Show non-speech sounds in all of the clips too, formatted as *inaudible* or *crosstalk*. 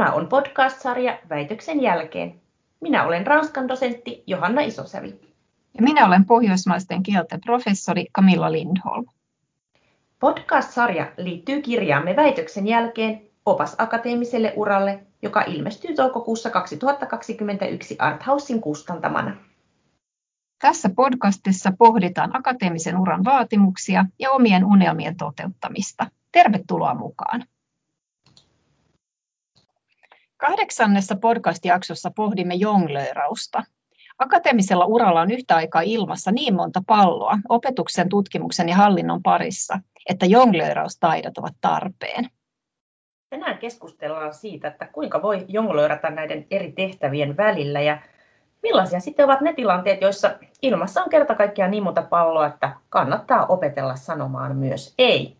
Tämä on podcast-sarja Väitöksen jälkeen. Minä olen Ranskan dosentti Johanna Isosävi. Ja minä olen pohjoismaisten kielten professori Camilla Lindholm. Podcast-sarja liittyy kirjaamme Väitöksen jälkeen opas akateemiselle uralle, joka ilmestyy toukokuussa 2021 Arthausin kustantamana. Tässä podcastissa pohditaan akateemisen uran vaatimuksia ja omien unelmien toteuttamista. Tervetuloa mukaan! Kahdeksannessa podcast-jaksossa pohdimme jonglöörausta. Akateemisella uralla on yhtä aikaa ilmassa niin monta palloa opetuksen, tutkimuksen ja hallinnon parissa, että jonglööraustaidot ovat tarpeen. Tänään keskustellaan siitä, että kuinka voi jonglöörata näiden eri tehtävien välillä ja millaisia sitten ovat ne tilanteet, joissa ilmassa on kerta kaikkiaan niin monta palloa, että kannattaa opetella sanomaan myös ei.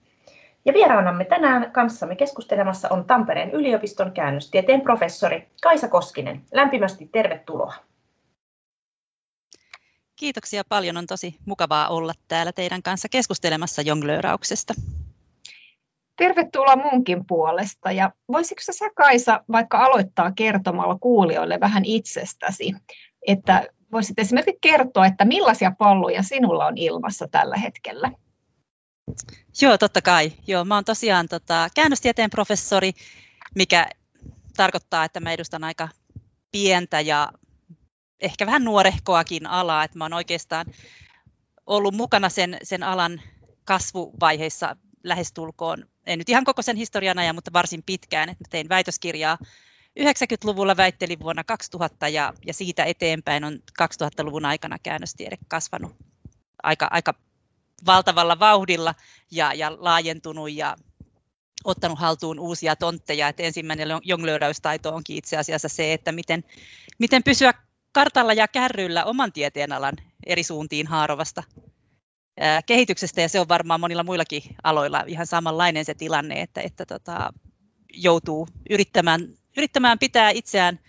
Ja vieraanamme tänään kanssamme keskustelemassa on Tampereen yliopiston käännöstieteen professori Kaisa Koskinen. Lämpimästi tervetuloa. Kiitoksia paljon. On tosi mukavaa olla täällä teidän kanssa keskustelemassa jonglöörauksesta. Tervetuloa munkin puolesta. Ja voisitko sä Kaisa vaikka aloittaa kertomalla kuulijoille vähän itsestäsi, että voisit esimerkiksi kertoa, että millaisia palloja sinulla on ilmassa tällä hetkellä? Joo, totta kai. Joo, mä oon tosiaan tota, käännöstieteen professori, mikä tarkoittaa, että mä edustan aika pientä ja ehkä vähän nuorehkoakin alaa, että mä oon oikeastaan ollut mukana sen, sen alan kasvuvaiheissa lähestulkoon, en nyt ihan koko sen historian ajan, mutta varsin pitkään, että tein väitöskirjaa 90-luvulla väittelin vuonna 2000 ja, ja siitä eteenpäin on 2000-luvun aikana käännöstiede kasvanut aika, aika valtavalla vauhdilla ja, ja laajentunut ja ottanut haltuun uusia tontteja. Et ensimmäinen jonglööräystaito onkin itse asiassa se, että miten, miten pysyä kartalla ja kärryillä oman tieteenalan eri suuntiin haarovasta kehityksestä, ja se on varmaan monilla muillakin aloilla ihan samanlainen se tilanne, että, että tota, joutuu yrittämään, yrittämään pitää itseään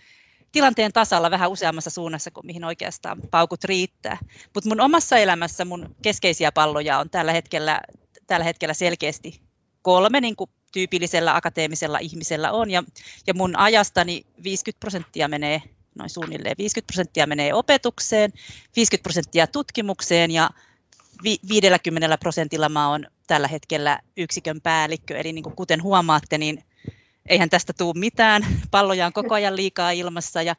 tilanteen tasalla vähän useammassa suunnassa kuin mihin oikeastaan paukut riittää. Mutta mun omassa elämässä mun keskeisiä palloja on tällä hetkellä, tällä hetkellä selkeästi kolme, niin kuin tyypillisellä akateemisella ihmisellä on. Ja, ja mun ajastani 50 prosenttia menee, noin suunnilleen 50 prosenttia menee opetukseen, 50 prosenttia tutkimukseen ja 50 prosentilla mä oon tällä hetkellä yksikön päällikkö. Eli niin kuin kuten huomaatte, niin eihän tästä tule mitään. *laughs* Palloja on koko ajan liikaa ilmassa ja,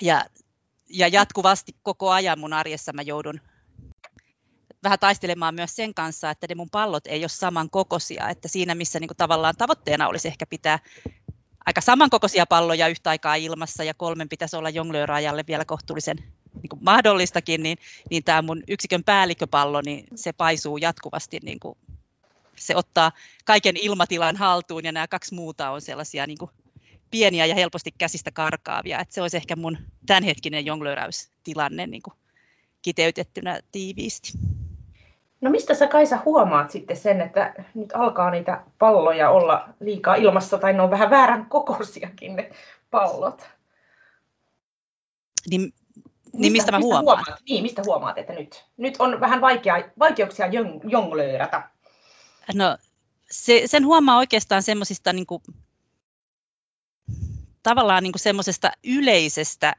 ja, ja jatkuvasti koko ajan mun arjessa mä joudun vähän taistelemaan myös sen kanssa, että ne mun pallot ei ole samankokoisia, että siinä missä niin kuin tavallaan tavoitteena olisi ehkä pitää aika samankokoisia palloja yhtä aikaa ilmassa ja kolmen pitäisi olla jonglööraajalle vielä kohtuullisen niin kuin mahdollistakin, niin, niin tämä mun yksikön päällikköpallo, niin se paisuu jatkuvasti niin kuin se ottaa kaiken ilmatilan haltuun ja nämä kaksi muuta on sellaisia niin kuin pieniä ja helposti käsistä karkaavia. Että se olisi ehkä mun tämänhetkinen jonglöräystilanne niin kuin kiteytettynä tiiviisti. No mistä sä Kaisa huomaat sitten sen, että nyt alkaa niitä palloja olla liikaa ilmassa tai ne on vähän väärän kokoisiakin ne pallot? Niin, niin mistä, mistä mä mistä huomaan? Huomaat, niin, mistä huomaat, että nyt, nyt on vähän vaikea, vaikeuksia jonglöörätä? No se, sen huomaa oikeastaan semmoisista niin kuin, tavallaan niin semmoisesta yleisestä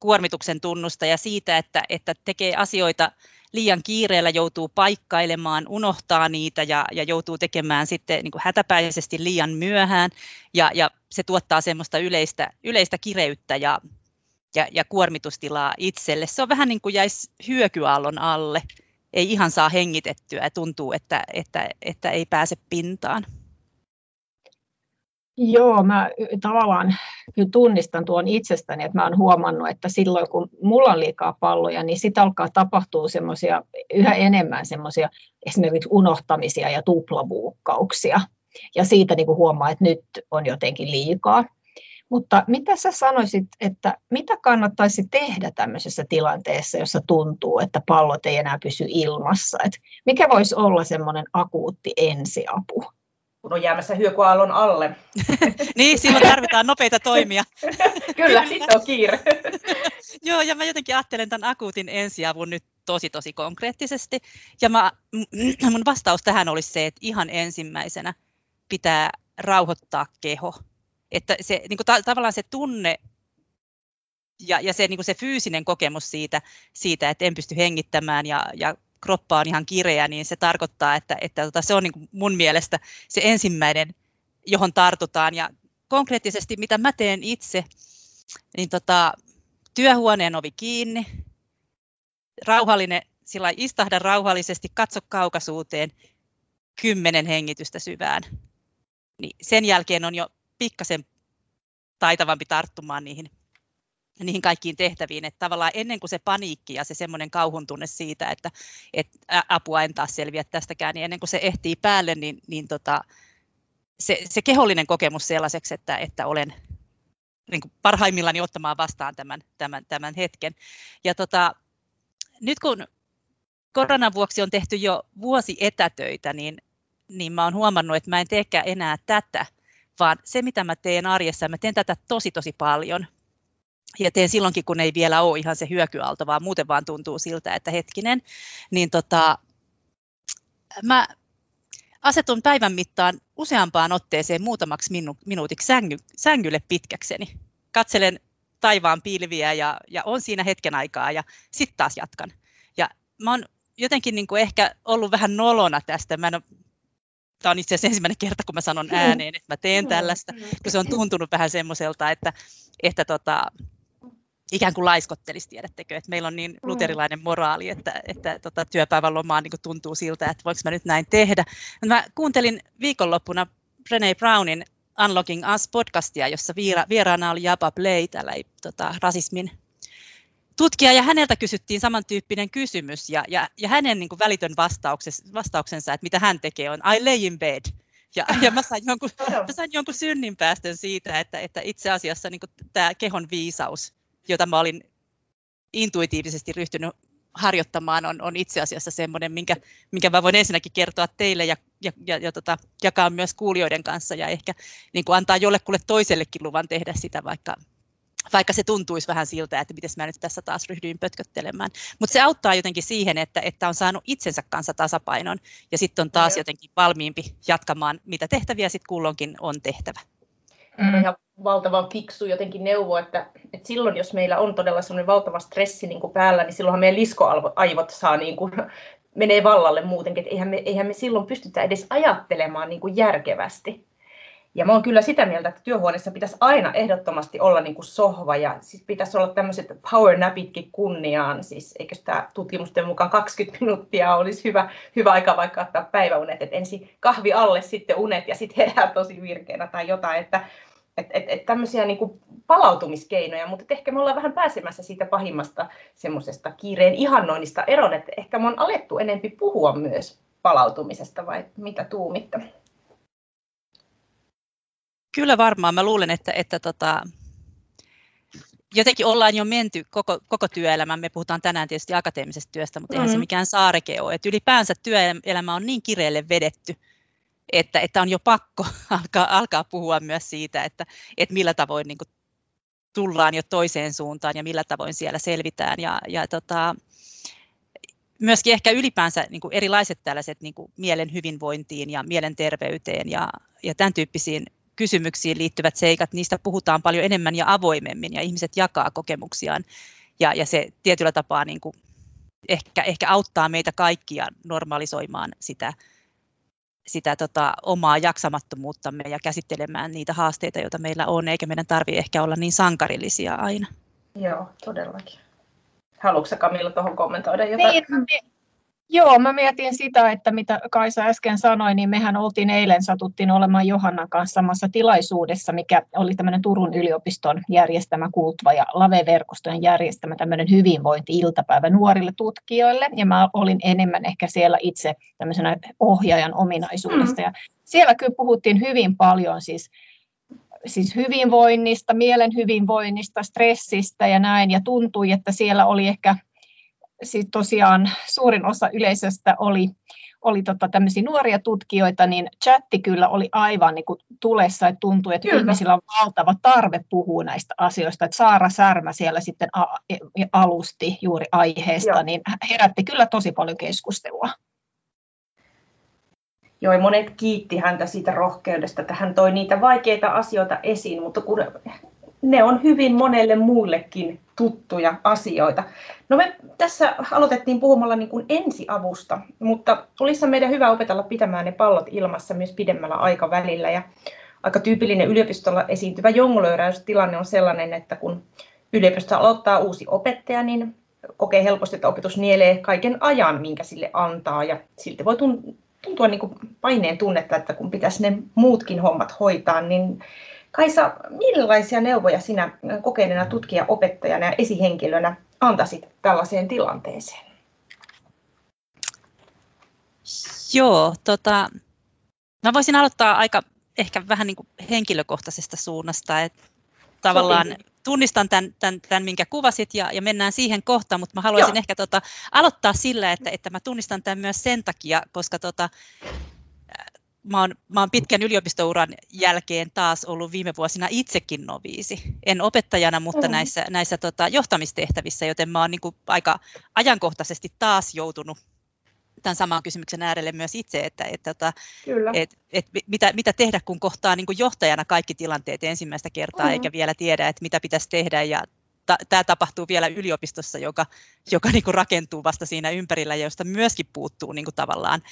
kuormituksen tunnusta ja siitä, että, että tekee asioita liian kiireellä, joutuu paikkailemaan, unohtaa niitä ja, ja joutuu tekemään sitten niin kuin hätäpäisesti liian myöhään ja, ja se tuottaa semmoista yleistä, yleistä kireyttä ja, ja, ja kuormitustilaa itselle. Se on vähän niin kuin jäisi hyökyaallon alle ei ihan saa hengitettyä ja tuntuu, että, että, että ei pääse pintaan. Joo, mä tavallaan kyllä tunnistan tuon itsestäni, että mä oon huomannut, että silloin kun mulla on liikaa palloja, niin sitten alkaa tapahtua semmoisia yhä enemmän semmoisia esimerkiksi unohtamisia ja tuplavuukkauksia. Ja siitä niin kuin huomaa, että nyt on jotenkin liikaa. Mutta mitä sä sanoisit, että mitä kannattaisi tehdä tämmöisessä tilanteessa, jossa tuntuu, että pallot ei enää pysy ilmassa? Et mikä voisi olla semmoinen akuutti ensiapu? kun on jäämässä hyökyaallon alle. *laughs* niin, silloin tarvitaan nopeita toimia. *laughs* Kyllä, sitten on kiire. *laughs* Joo, ja mä jotenkin ajattelen tämän akuutin ensiavun nyt tosi tosi konkreettisesti. Ja mä, mun vastaus tähän olisi se, että ihan ensimmäisenä pitää rauhoittaa keho että se, niin kuin ta- tavallaan se tunne ja, ja se, niin kuin se fyysinen kokemus siitä, siitä, että en pysty hengittämään ja, ja kroppa on ihan kireä, niin se tarkoittaa, että, että tota, se on niin kuin mun mielestä se ensimmäinen, johon tartutaan. Ja konkreettisesti, mitä mä teen itse, niin tota, työhuoneen ovi kiinni, rauhallinen, sillä istahda rauhallisesti, katso kaukaisuuteen, kymmenen hengitystä syvään. Niin sen jälkeen on jo pikkasen taitavampi tarttumaan niihin, niihin kaikkiin tehtäviin. Että tavallaan ennen kuin se paniikki ja se semmoinen kauhun tunne siitä, että, että apua en taas selviä tästäkään, niin ennen kuin se ehtii päälle, niin, niin tota, se, se kehollinen kokemus sellaiseksi, että, että olen niin kuin parhaimmillani ottamaan vastaan tämän, tämän, tämän hetken. Ja tota, nyt kun koronan vuoksi on tehty jo vuosi etätöitä, niin, niin mä oon huomannut, että mä en teekään enää tätä, vaan se mitä mä teen arjessa, mä teen tätä tosi tosi paljon. Ja teen silloinkin, kun ei vielä ole ihan se hyökyalto, vaan muuten vaan tuntuu siltä, että hetkinen, niin tota, mä asetun päivän mittaan useampaan otteeseen muutamaksi minu- minuutiksi sängy, sängylle pitkäkseni. Katselen taivaan pilviä ja, ja on siinä hetken aikaa ja sitten taas jatkan. Ja mä oon jotenkin niin kuin ehkä ollut vähän nolona tästä. Mä en ole, tämä on itse asiassa ensimmäinen kerta, kun mä sanon ääneen, että mä teen tällaista, kun se on tuntunut vähän semmoiselta, että, että tota, ikään kuin laiskottelisi, tiedättekö, että meillä on niin luterilainen moraali, että, että tota, työpäivän lomaa niin tuntuu siltä, että voinko mä nyt näin tehdä. Mä kuuntelin viikonloppuna Brené Brownin Unlocking Us-podcastia, jossa vieraana oli Japa Play, tällä tota, rasismin tutkija, ja häneltä kysyttiin samantyyppinen kysymys, ja, ja, ja hänen niin kuin välitön vastauksensa, että mitä hän tekee, on I lay in bed. Ja, ja mä, sain jonkun, mä sain jonkun synninpäästön siitä, että, että itse asiassa niin tämä kehon viisaus, jota mä olin intuitiivisesti ryhtynyt harjoittamaan, on, on itse asiassa semmoinen, minkä, minkä mä voin ensinnäkin kertoa teille ja, ja, ja, ja tota, jakaa myös kuulijoiden kanssa ja ehkä niin kuin antaa jollekulle toisellekin luvan tehdä sitä, vaikka, vaikka se tuntuisi vähän siltä, että miten mä nyt tässä taas ryhdyin pötköttelemään. Mutta se auttaa jotenkin siihen, että, että on saanut itsensä kanssa tasapainon ja sitten on taas jotenkin valmiimpi jatkamaan, mitä tehtäviä sitten kulloinkin on tehtävä. Mm. Ihan valtavan fiksu jotenkin neuvo, että, että silloin jos meillä on todella sellainen valtava stressi niin kuin päällä, niin silloinhan meidän liskoaivot saa niin kuin, menee vallalle muutenkin, että eihän me, eihän me silloin pystytä edes ajattelemaan niin kuin järkevästi. Ja mä oon kyllä sitä mieltä, että työhuoneessa pitäisi aina ehdottomasti olla niin kuin sohva ja siis pitäisi olla tämmöiset power napitkin kunniaan. Siis eikö tämä tutkimusten mukaan 20 minuuttia olisi hyvä, hyvä aika vaikka ottaa päiväunet, että ensin kahvi alle, sitten unet ja sitten herää tosi virkeänä tai jotain. Että et, et, et tämmöisiä niin kuin palautumiskeinoja, mutta ehkä me ollaan vähän pääsemässä siitä pahimmasta semmoisesta kiireen ihannoinnista eroon, että ehkä me on alettu enempi puhua myös palautumisesta vai mitä tuumitte? Kyllä varmaan. Mä luulen, että, että tota, jotenkin ollaan jo menty koko, koko työelämän. Me puhutaan tänään tietysti akateemisesta työstä, mutta eihän mm-hmm. se mikään saareke ole. Et ylipäänsä työelämä on niin kireelle vedetty, että, että on jo pakko *laughs* alkaa, alkaa puhua myös siitä, että, että millä tavoin niin kuin, tullaan jo toiseen suuntaan ja millä tavoin siellä selvitään. Ja, ja tota, myöskin ehkä ylipäänsä niin kuin erilaiset tällaiset niin kuin mielen hyvinvointiin ja mielenterveyteen ja, ja tämän tyyppisiin kysymyksiin liittyvät seikat, niistä puhutaan paljon enemmän ja avoimemmin ja ihmiset jakaa kokemuksiaan ja, ja se tietyllä tapaa niin kuin ehkä, ehkä auttaa meitä kaikkia normalisoimaan sitä, sitä tota, omaa jaksamattomuuttamme ja käsittelemään niitä haasteita, joita meillä on, eikä meidän tarvitse ehkä olla niin sankarillisia aina. Joo, todellakin. Haluatko Kamilla tuohon kommentoida jotain? Niin, Joo, mä mietin sitä, että mitä Kaisa äsken sanoi, niin mehän oltiin eilen, satuttiin olemaan Johannan kanssa samassa tilaisuudessa, mikä oli tämmöinen Turun yliopiston järjestämä Kultva ja Lave-verkostojen järjestämä tämmöinen hyvinvointi-iltapäivä nuorille tutkijoille, ja mä olin enemmän ehkä siellä itse tämmöisenä ohjaajan ominaisuudesta, mm. ja siellä kyllä puhuttiin hyvin paljon siis siis hyvinvoinnista, mielen hyvinvoinnista, stressistä ja näin, ja tuntui, että siellä oli ehkä siis tosiaan suurin osa yleisöstä oli, oli tota tämmöisiä nuoria tutkijoita, niin chatti kyllä oli aivan niin kuin tulessa, että tuntui, että kyllä. ihmisillä on valtava tarve puhua näistä asioista. Että Saara Särmä siellä sitten e, alusti juuri aiheesta, Joo. niin herätti kyllä tosi paljon keskustelua. Joo, monet kiitti häntä siitä rohkeudesta, että hän toi niitä vaikeita asioita esiin, mutta kun ne on hyvin monelle muullekin tuttuja asioita. No me tässä aloitettiin puhumalla niin kuin ensiavusta, mutta olisi meidän hyvä opetella pitämään ne pallot ilmassa myös pidemmällä aikavälillä. Ja aika tyypillinen yliopistolla esiintyvä jongolööräystilanne on sellainen, että kun yliopisto aloittaa uusi opettaja, niin kokee helposti, että opetus nielee kaiken ajan, minkä sille antaa. Ja silti voi tuntua niin kuin paineen tunnetta, että kun pitäisi ne muutkin hommat hoitaa, niin Kaisa, millaisia neuvoja sinä kokeneena tutkija, opettajana ja esihenkilönä antaisit tällaiseen tilanteeseen? Joo, tota, mä voisin aloittaa aika ehkä vähän niin kuin henkilökohtaisesta suunnasta, että tavallaan Sopii. tunnistan tämän, tämän, tämän, minkä kuvasit ja, ja mennään siihen kohtaan, mutta mä haluaisin Joo. ehkä tota, aloittaa sillä, että, että mä tunnistan tämän myös sen takia, koska tota, mä oon, mä oon pitkän yliopistouran jälkeen taas ollut viime vuosina itsekin noviisi. En opettajana, mutta mm. näissä, näissä tota, johtamistehtävissä, joten mä oon niin kuin aika ajankohtaisesti taas joutunut tämän saman kysymyksen äärelle myös itse, että, että, että että että mitä, mitä tehdä, kun kohtaa niin kuin johtajana kaikki tilanteet ensimmäistä kertaa, mm. eikä vielä tiedä, että mitä pitäisi tehdä ja ta, tämä tapahtuu vielä yliopistossa, joka, joka niin kuin rakentuu vasta siinä ympärillä ja josta myöskin puuttuu niin kuin tavallaan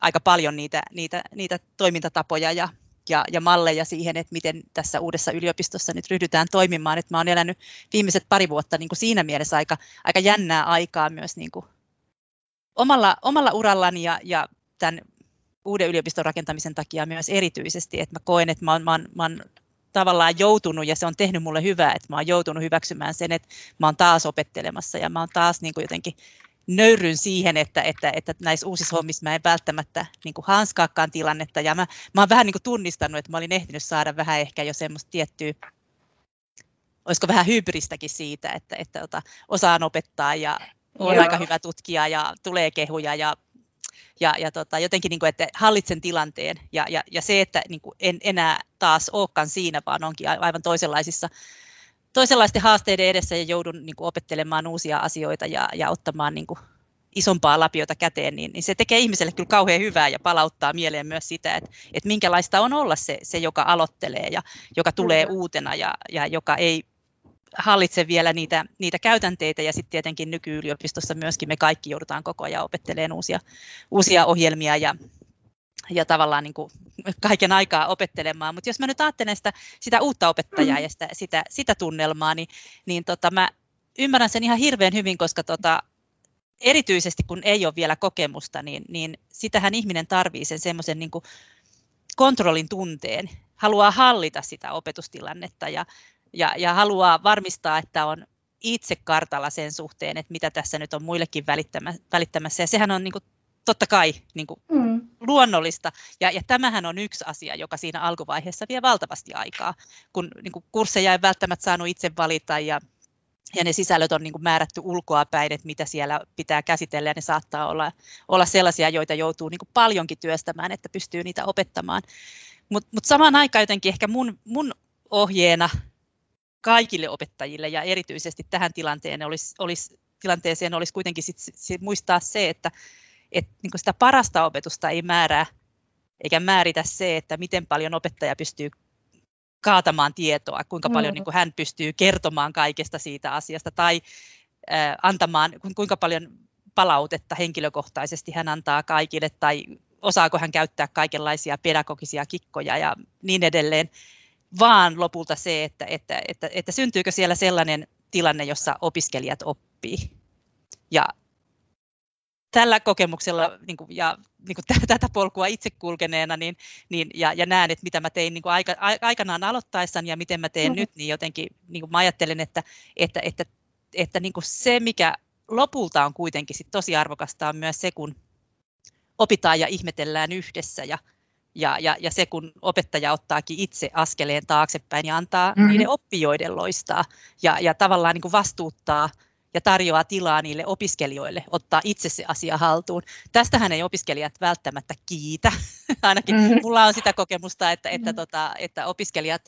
aika paljon niitä, niitä, niitä toimintatapoja ja, ja, ja malleja siihen, että miten tässä uudessa yliopistossa nyt ryhdytään toimimaan. Että mä olen elänyt viimeiset pari vuotta niin kuin siinä mielessä aika, aika jännää aikaa myös niin kuin omalla, omalla urallani ja, ja tämän uuden yliopiston rakentamisen takia myös erityisesti, että mä koen, että mä oon, mä oon, mä oon tavallaan joutunut, ja se on tehnyt mulle hyvää, että mä oon joutunut hyväksymään sen, että mä oon taas opettelemassa ja mä oon taas niin kuin jotenkin nöyryn siihen, että, että, että näissä uusissa hommissa mä en välttämättä niin kuin hanskaakaan tilannetta. Ja mä, mä oon vähän niin kuin tunnistanut, että mä olin ehtinyt saada vähän ehkä jo semmoista tiettyä, olisiko vähän hybristäkin siitä, että, että ota, osaan opettaa ja on Joo. aika hyvä tutkija ja tulee kehuja ja ja, ja tota, jotenkin, niin kuin, että hallitsen tilanteen ja, ja, ja se, että niin kuin en enää taas olekaan siinä, vaan onkin aivan toisenlaisissa toisenlaisten haasteiden edessä ja joudun niin kuin, opettelemaan uusia asioita ja, ja ottamaan niin kuin, isompaa lapiota käteen, niin, niin se tekee ihmiselle kyllä kauhean hyvää ja palauttaa mieleen myös sitä, että, että minkälaista on olla se, se, joka aloittelee ja joka tulee uutena ja, ja joka ei hallitse vielä niitä, niitä käytänteitä. Ja sitten tietenkin nykyyliopistossa myöskin me kaikki joudutaan koko ajan opettelemaan uusia, uusia ohjelmia ja, ja tavallaan niin kuin kaiken aikaa opettelemaan. Mutta jos mä nyt ajattelen sitä, sitä uutta opettajaa mm. ja sitä, sitä, sitä tunnelmaa, niin, niin tota, mä ymmärrän sen ihan hirveän hyvin, koska tota, erityisesti kun ei ole vielä kokemusta, niin, niin sitähän ihminen tarvii sen semmoisen niin kontrollin tunteen, haluaa hallita sitä opetustilannetta ja, ja, ja haluaa varmistaa, että on itse kartalla sen suhteen, että mitä tässä nyt on muillekin välittämässä. Ja sehän on niin kuin totta kai niin kuin mm. luonnollista. Ja, ja tämähän on yksi asia, joka siinä alkuvaiheessa vie valtavasti aikaa, kun niin kuin kursseja ei välttämättä saanut itse valita ja ja ne sisällöt on niin kuin määrätty ulkoa päin, että mitä siellä pitää käsitellä, ja ne saattaa olla, olla sellaisia, joita joutuu niin kuin paljonkin työstämään, että pystyy niitä opettamaan. Mutta mut samaan aikaan jotenkin ehkä mun, mun ohjeena kaikille opettajille ja erityisesti tähän tilanteeseen olisi, olisi, tilanteeseen olisi kuitenkin sit, sit muistaa se, että että niin sitä parasta opetusta ei määrää eikä määritä se, että miten paljon opettaja pystyy kaatamaan tietoa, kuinka paljon mm. niin kuin hän pystyy kertomaan kaikesta siitä asiasta tai äh, antamaan, kuinka paljon palautetta henkilökohtaisesti hän antaa kaikille tai osaako hän käyttää kaikenlaisia pedagogisia kikkoja ja niin edelleen, vaan lopulta se, että, että, että, että syntyykö siellä sellainen tilanne, jossa opiskelijat oppii. Ja tällä kokemuksella niin kuin, ja niin kuin tätä polkua itse kulkeneena niin, niin, ja, ja näen, että mitä mä tein niin kuin aika, aikanaan aloittaessani ja miten mä teen mm-hmm. nyt, niin jotenkin niin kuin mä ajattelen, että, että, että, että niin kuin se, mikä lopulta on kuitenkin sit tosi arvokasta, on myös se, kun opitaan ja ihmetellään yhdessä ja, ja, ja, ja se, kun opettaja ottaakin itse askeleen taaksepäin ja antaa mm-hmm. niiden oppijoiden loistaa ja, ja tavallaan niin kuin vastuuttaa – ja tarjoaa tilaa niille opiskelijoille ottaa itse se asia haltuun. Tästähän ei opiskelijat välttämättä kiitä. *laughs* Ainakin mm-hmm. mulla on sitä kokemusta, että, että, mm-hmm. tota, että opiskelijat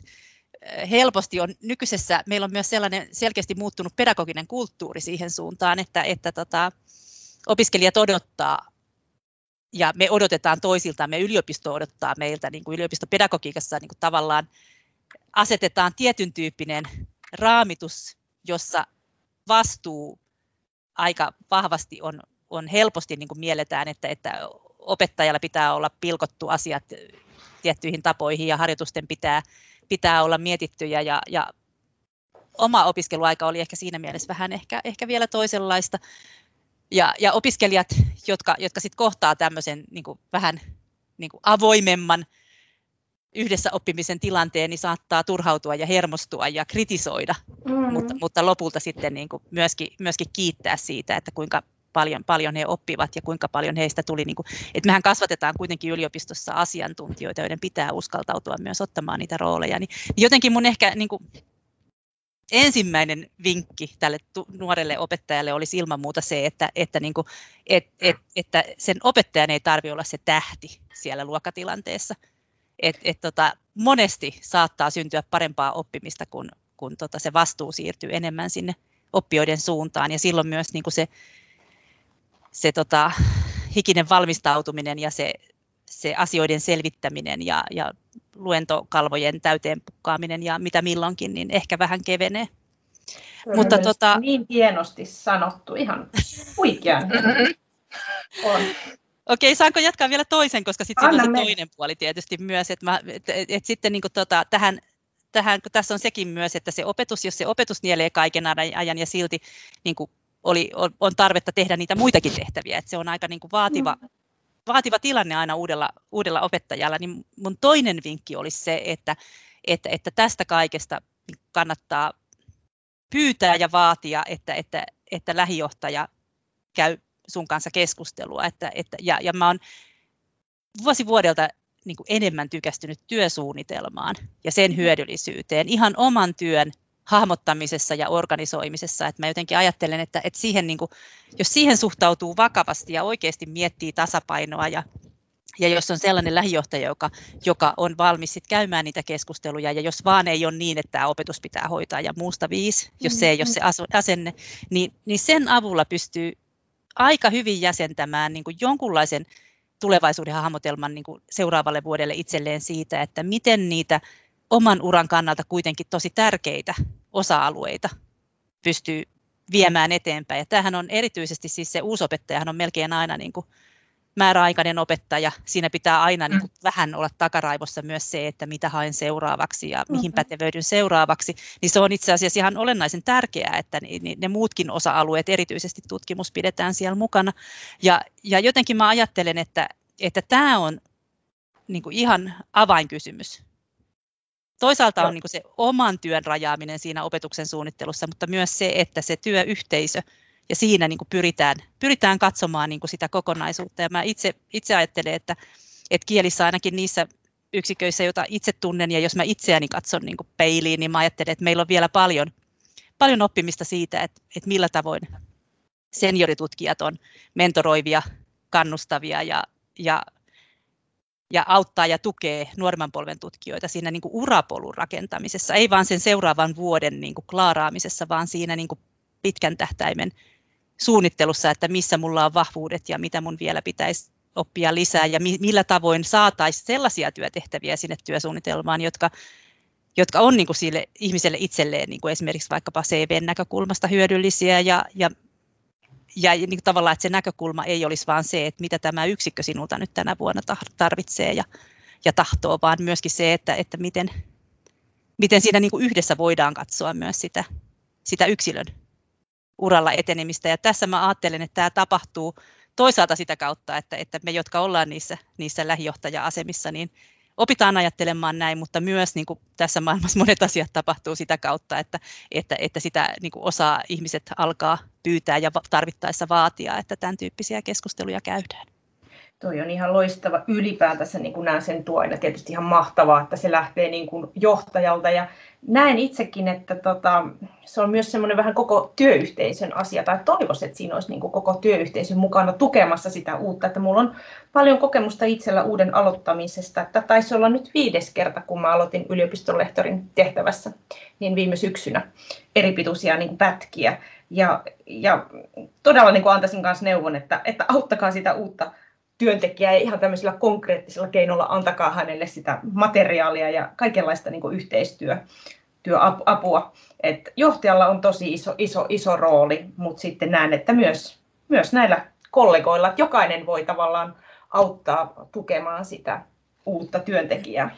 eh, helposti on nykyisessä, meillä on myös sellainen selkeästi muuttunut pedagoginen kulttuuri siihen suuntaan, että, että tota, opiskelijat odottaa ja me odotetaan toisiltaan, me yliopisto odottaa meiltä, niin kuin yliopistopedagogiikassa niin kuin tavallaan asetetaan tietyn tyyppinen raamitus, jossa vastuu aika vahvasti on, on helposti niin kuin mielletään, että, että opettajalla pitää olla pilkottu asiat tiettyihin tapoihin ja harjoitusten pitää, pitää olla mietittyjä ja, ja oma opiskeluaika oli ehkä siinä mielessä vähän ehkä, ehkä vielä toisenlaista. Ja, ja opiskelijat, jotka, jotka sitten kohtaa tämmöisen niin vähän niin avoimemman yhdessä oppimisen tilanteen, niin saattaa turhautua ja hermostua ja kritisoida, mm. mutta, mutta lopulta sitten niin kuin myöskin, myöskin kiittää siitä, että kuinka paljon, paljon he oppivat ja kuinka paljon heistä tuli, niin kuin, että mehän kasvatetaan kuitenkin yliopistossa asiantuntijoita, joiden pitää uskaltautua myös ottamaan niitä rooleja, niin, niin jotenkin mun ehkä niin kuin, ensimmäinen vinkki tälle nuorelle opettajalle olisi ilman muuta se, että, että, niin kuin, et, et, että sen opettajan ei tarvitse olla se tähti siellä luokkatilanteessa. Et, et, tota, monesti saattaa syntyä parempaa oppimista, kun, kun tota, se vastuu siirtyy enemmän sinne oppijoiden suuntaan. Ja silloin myös niin kuin se, se tota, hikinen valmistautuminen ja se, se asioiden selvittäminen ja, ja luentokalvojen täyteen pukkaaminen ja mitä milloinkin, niin ehkä vähän kevenee. Mutta tota... Niin hienosti sanottu, ihan huikean *laughs* on. Okei, saanko jatkaa vielä toisen, koska sitten on se toinen puoli tietysti myös, että, mä, et, et, et sitten niin tota, tähän, tähän, kun tässä on sekin myös, että se opetus, jos se opetus nielee kaiken ajan ja silti niin kuin oli, on, on tarvetta tehdä niitä muitakin tehtäviä, että se on aika niin kuin vaativa, mm. vaativa tilanne aina uudella, uudella opettajalla, niin mun toinen vinkki olisi se, että, että, että tästä kaikesta kannattaa pyytää ja vaatia, että, että, että lähijohtaja käy sun kanssa keskustelua. Että, että, ja, ja mä oon vuosi vuodelta niin enemmän tykästynyt työsuunnitelmaan ja sen hyödyllisyyteen ihan oman työn hahmottamisessa ja organisoimisessa. Että mä jotenkin ajattelen, että, että siihen, niin kuin, jos siihen suhtautuu vakavasti ja oikeasti miettii tasapainoa ja, ja jos on sellainen lähijohtaja, joka, joka on valmis sit käymään niitä keskusteluja, ja jos vaan ei ole niin, että tämä opetus pitää hoitaa ja muusta viisi, jos se ei ole se asenne, niin, niin sen avulla pystyy aika hyvin jäsentämään niin kuin jonkunlaisen tulevaisuuden hahmotelman niin kuin seuraavalle vuodelle itselleen siitä, että miten niitä oman uran kannalta kuitenkin tosi tärkeitä osa-alueita pystyy viemään eteenpäin. Ja tämähän on erityisesti siis se uusopettajahan on melkein aina niin kuin määräaikainen opettaja. Siinä pitää aina niin kuin mm. vähän olla takaraivossa myös se, että mitä haen seuraavaksi ja mihin mm-hmm. pätevöidyn seuraavaksi. Niin se on itse asiassa ihan olennaisen tärkeää, että ne muutkin osa-alueet, erityisesti tutkimus, pidetään siellä mukana. Ja, ja jotenkin mä ajattelen, että, että tämä on niin kuin ihan avainkysymys Toisaalta on niin kuin se oman työn rajaaminen siinä opetuksen suunnittelussa, mutta myös se, että se työyhteisö ja siinä niin kuin pyritään, pyritään katsomaan niin kuin sitä kokonaisuutta. Ja mä itse, itse ajattelen, että, että kielissä ainakin niissä yksiköissä, joita itse tunnen, ja jos mä itseäni katson niin kuin peiliin, niin mä ajattelen, että meillä on vielä paljon, paljon oppimista siitä, että, että millä tavoin senioritutkijat on mentoroivia, kannustavia ja, ja ja auttaa ja tukee nuoremman polven tutkijoita siinä niin kuin urapolun rakentamisessa, ei vaan sen seuraavan vuoden niin kuin klaaraamisessa, vaan siinä niin kuin pitkän tähtäimen suunnittelussa, että missä mulla on vahvuudet ja mitä mun vielä pitäisi oppia lisää ja millä tavoin saataisiin sellaisia työtehtäviä sinne työsuunnitelmaan, jotka, jotka on niin kuin sille ihmiselle itselleen niin kuin esimerkiksi vaikkapa CV-näkökulmasta hyödyllisiä ja, ja ja niin kuin tavallaan, että se näkökulma ei olisi vain se, että mitä tämä yksikkö sinulta nyt tänä vuonna tarvitsee ja, ja tahtoo, vaan myöskin se, että, että miten, miten siinä niin kuin yhdessä voidaan katsoa myös sitä, sitä yksilön uralla etenemistä. Ja tässä mä ajattelen, että tämä tapahtuu toisaalta sitä kautta, että, että me, jotka ollaan niissä, niissä lähijohtaja-asemissa, niin opitaan ajattelemaan näin, mutta myös niin kuin tässä maailmassa monet asiat tapahtuu sitä kautta, että, että, että sitä niin kuin osaa ihmiset alkaa pyytää ja tarvittaessa vaatia, että tämän tyyppisiä keskusteluja käydään. Toi on ihan loistava ylipäätänsä, niin kuin näen sen tuen, ja tietysti ihan mahtavaa, että se lähtee niin kuin johtajalta. Ja näen itsekin, että tota, se on myös semmoinen vähän koko työyhteisön asia, tai toivoisin, että siinä olisi niin kuin koko työyhteisön mukana tukemassa sitä uutta. Että mulla on paljon kokemusta itsellä uuden aloittamisesta. Että taisi olla nyt viides kerta, kun mä aloitin yliopistolehtorin tehtävässä, niin viime syksynä eri pituisia niin pätkiä. Ja, ja todella niin kuin antaisin kanssa neuvon, että, että auttakaa sitä uutta työntekijää ja ihan tämmöisillä konkreettisilla keinoilla antakaa hänelle sitä materiaalia ja kaikenlaista niin yhteistyöapua. Et johtajalla on tosi iso, iso, iso rooli, mutta sitten näen, että myös, myös näillä kollegoilla, että jokainen voi tavallaan auttaa tukemaan sitä uutta työntekijää.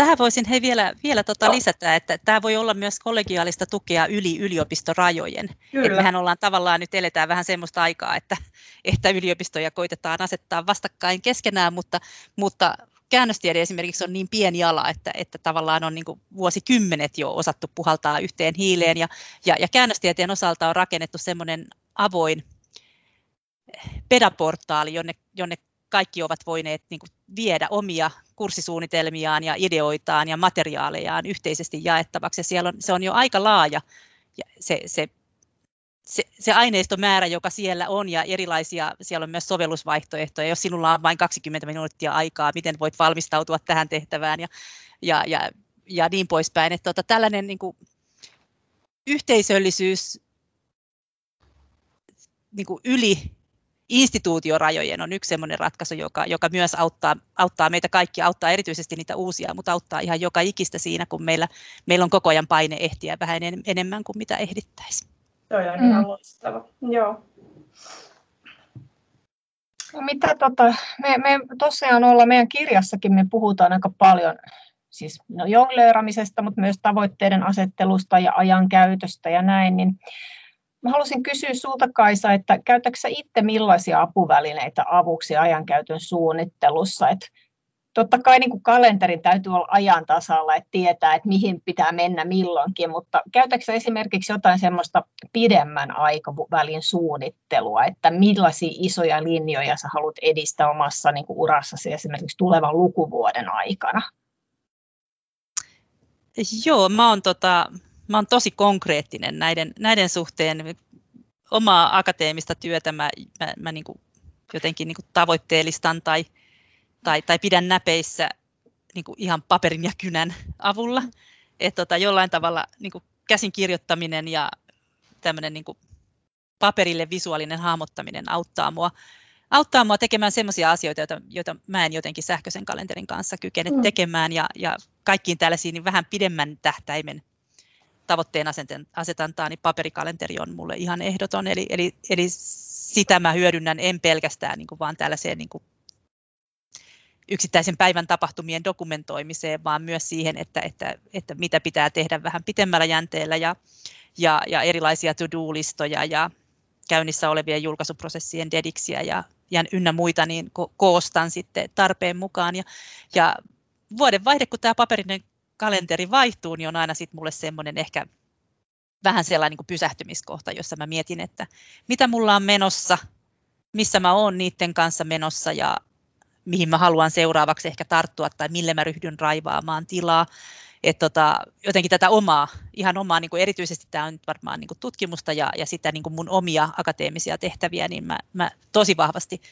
Tähän voisin hei vielä, vielä tota lisätä, että tämä voi olla myös kollegiaalista tukea yli yliopistorajojen. Kyllä. mehän ollaan tavallaan nyt eletään vähän semmoista aikaa, että, että yliopistoja koitetaan asettaa vastakkain keskenään, mutta, mutta käännöstiede esimerkiksi on niin pieni ala, että, että tavallaan on niin kuin vuosikymmenet jo osattu puhaltaa yhteen hiileen. Ja, ja, ja käännöstieteen osalta on rakennettu semmoinen avoin pedaportaali, jonne, jonne kaikki ovat voineet niin kuin, viedä omia kurssisuunnitelmiaan ja ideoitaan ja materiaalejaan yhteisesti jaettavaksi. Ja siellä on, se on jo aika laaja se, se, se, se aineistomäärä, joka siellä on ja erilaisia, siellä on myös sovellusvaihtoehtoja. Jos sinulla on vain 20 minuuttia aikaa, miten voit valmistautua tähän tehtävään ja, ja, ja, ja niin poispäin. Että tota, tällainen niin kuin, yhteisöllisyys niin kuin yli instituutiorajojen on yksi sellainen ratkaisu, joka, joka myös auttaa, auttaa meitä kaikkia, auttaa erityisesti niitä uusia, mutta auttaa ihan joka ikistä siinä, kun meillä, meillä on koko ajan paine ehtiä vähän enemmän kuin mitä ehdittäisiin. Toi on ihan mm. loistava. Joo. No mitä tota, me, me tosiaan olla meidän kirjassakin me puhutaan aika paljon siis no jongleeramisesta, mutta myös tavoitteiden asettelusta ja ajankäytöstä ja näin, niin Mä haluaisin kysyä sulta Kaisa, että käytätkö itse millaisia apuvälineitä avuksi ajankäytön suunnittelussa? Et totta kai niin kuin kalenterin täytyy olla ajan tasalla, että tietää, että mihin pitää mennä milloinkin, mutta käytätkö esimerkiksi jotain semmoista pidemmän aikavälin suunnittelua, että millaisia isoja linjoja sä haluat edistää omassa niin kuin urassasi esimerkiksi tulevan lukuvuoden aikana? Joo, mä oon tota, mä oon tosi konkreettinen näiden, näiden suhteen. Omaa akateemista työtä mä, mä, mä niin kuin jotenkin niin kuin tavoitteellistan tai, tai, tai pidän näpeissä niin kuin ihan paperin ja kynän avulla. Että tota, jollain tavalla niin kuin käsin kirjoittaminen ja tämmöinen niin paperille visuaalinen hahmottaminen auttaa mua, auttaa mua tekemään sellaisia asioita, joita, joita mä en jotenkin sähköisen kalenterin kanssa kykene mm. tekemään ja, ja kaikkiin tällaisiin niin vähän pidemmän tähtäimen tavoitteen asetantaa, niin paperikalenteri on mulle ihan ehdoton. Eli, eli, eli sitä mä hyödynnän en pelkästään niin kuin vaan tällaiseen niin kuin yksittäisen päivän tapahtumien dokumentoimiseen, vaan myös siihen, että, että, että mitä pitää tehdä vähän pitemmällä jänteellä ja, ja, ja erilaisia to-do-listoja ja käynnissä olevien julkaisuprosessien dediksiä ja, ja ynnä muita, niin ko- koostan sitten tarpeen mukaan. Ja, ja vuoden vaihde, kun tämä paperinen kalenteri vaihtuu, niin on aina sitten mulle semmoinen ehkä vähän sellainen niin pysähtymiskohta, jossa mä mietin, että mitä mulla on menossa, missä mä oon niiden kanssa menossa ja mihin mä haluan seuraavaksi ehkä tarttua tai mille mä ryhdyn raivaamaan tilaa. Et tota, jotenkin tätä omaa, ihan omaa, niin kuin erityisesti tämä on nyt varmaan niin kuin tutkimusta ja, ja sitä niin kuin mun omia akateemisia tehtäviä, niin mä, mä tosi vahvasti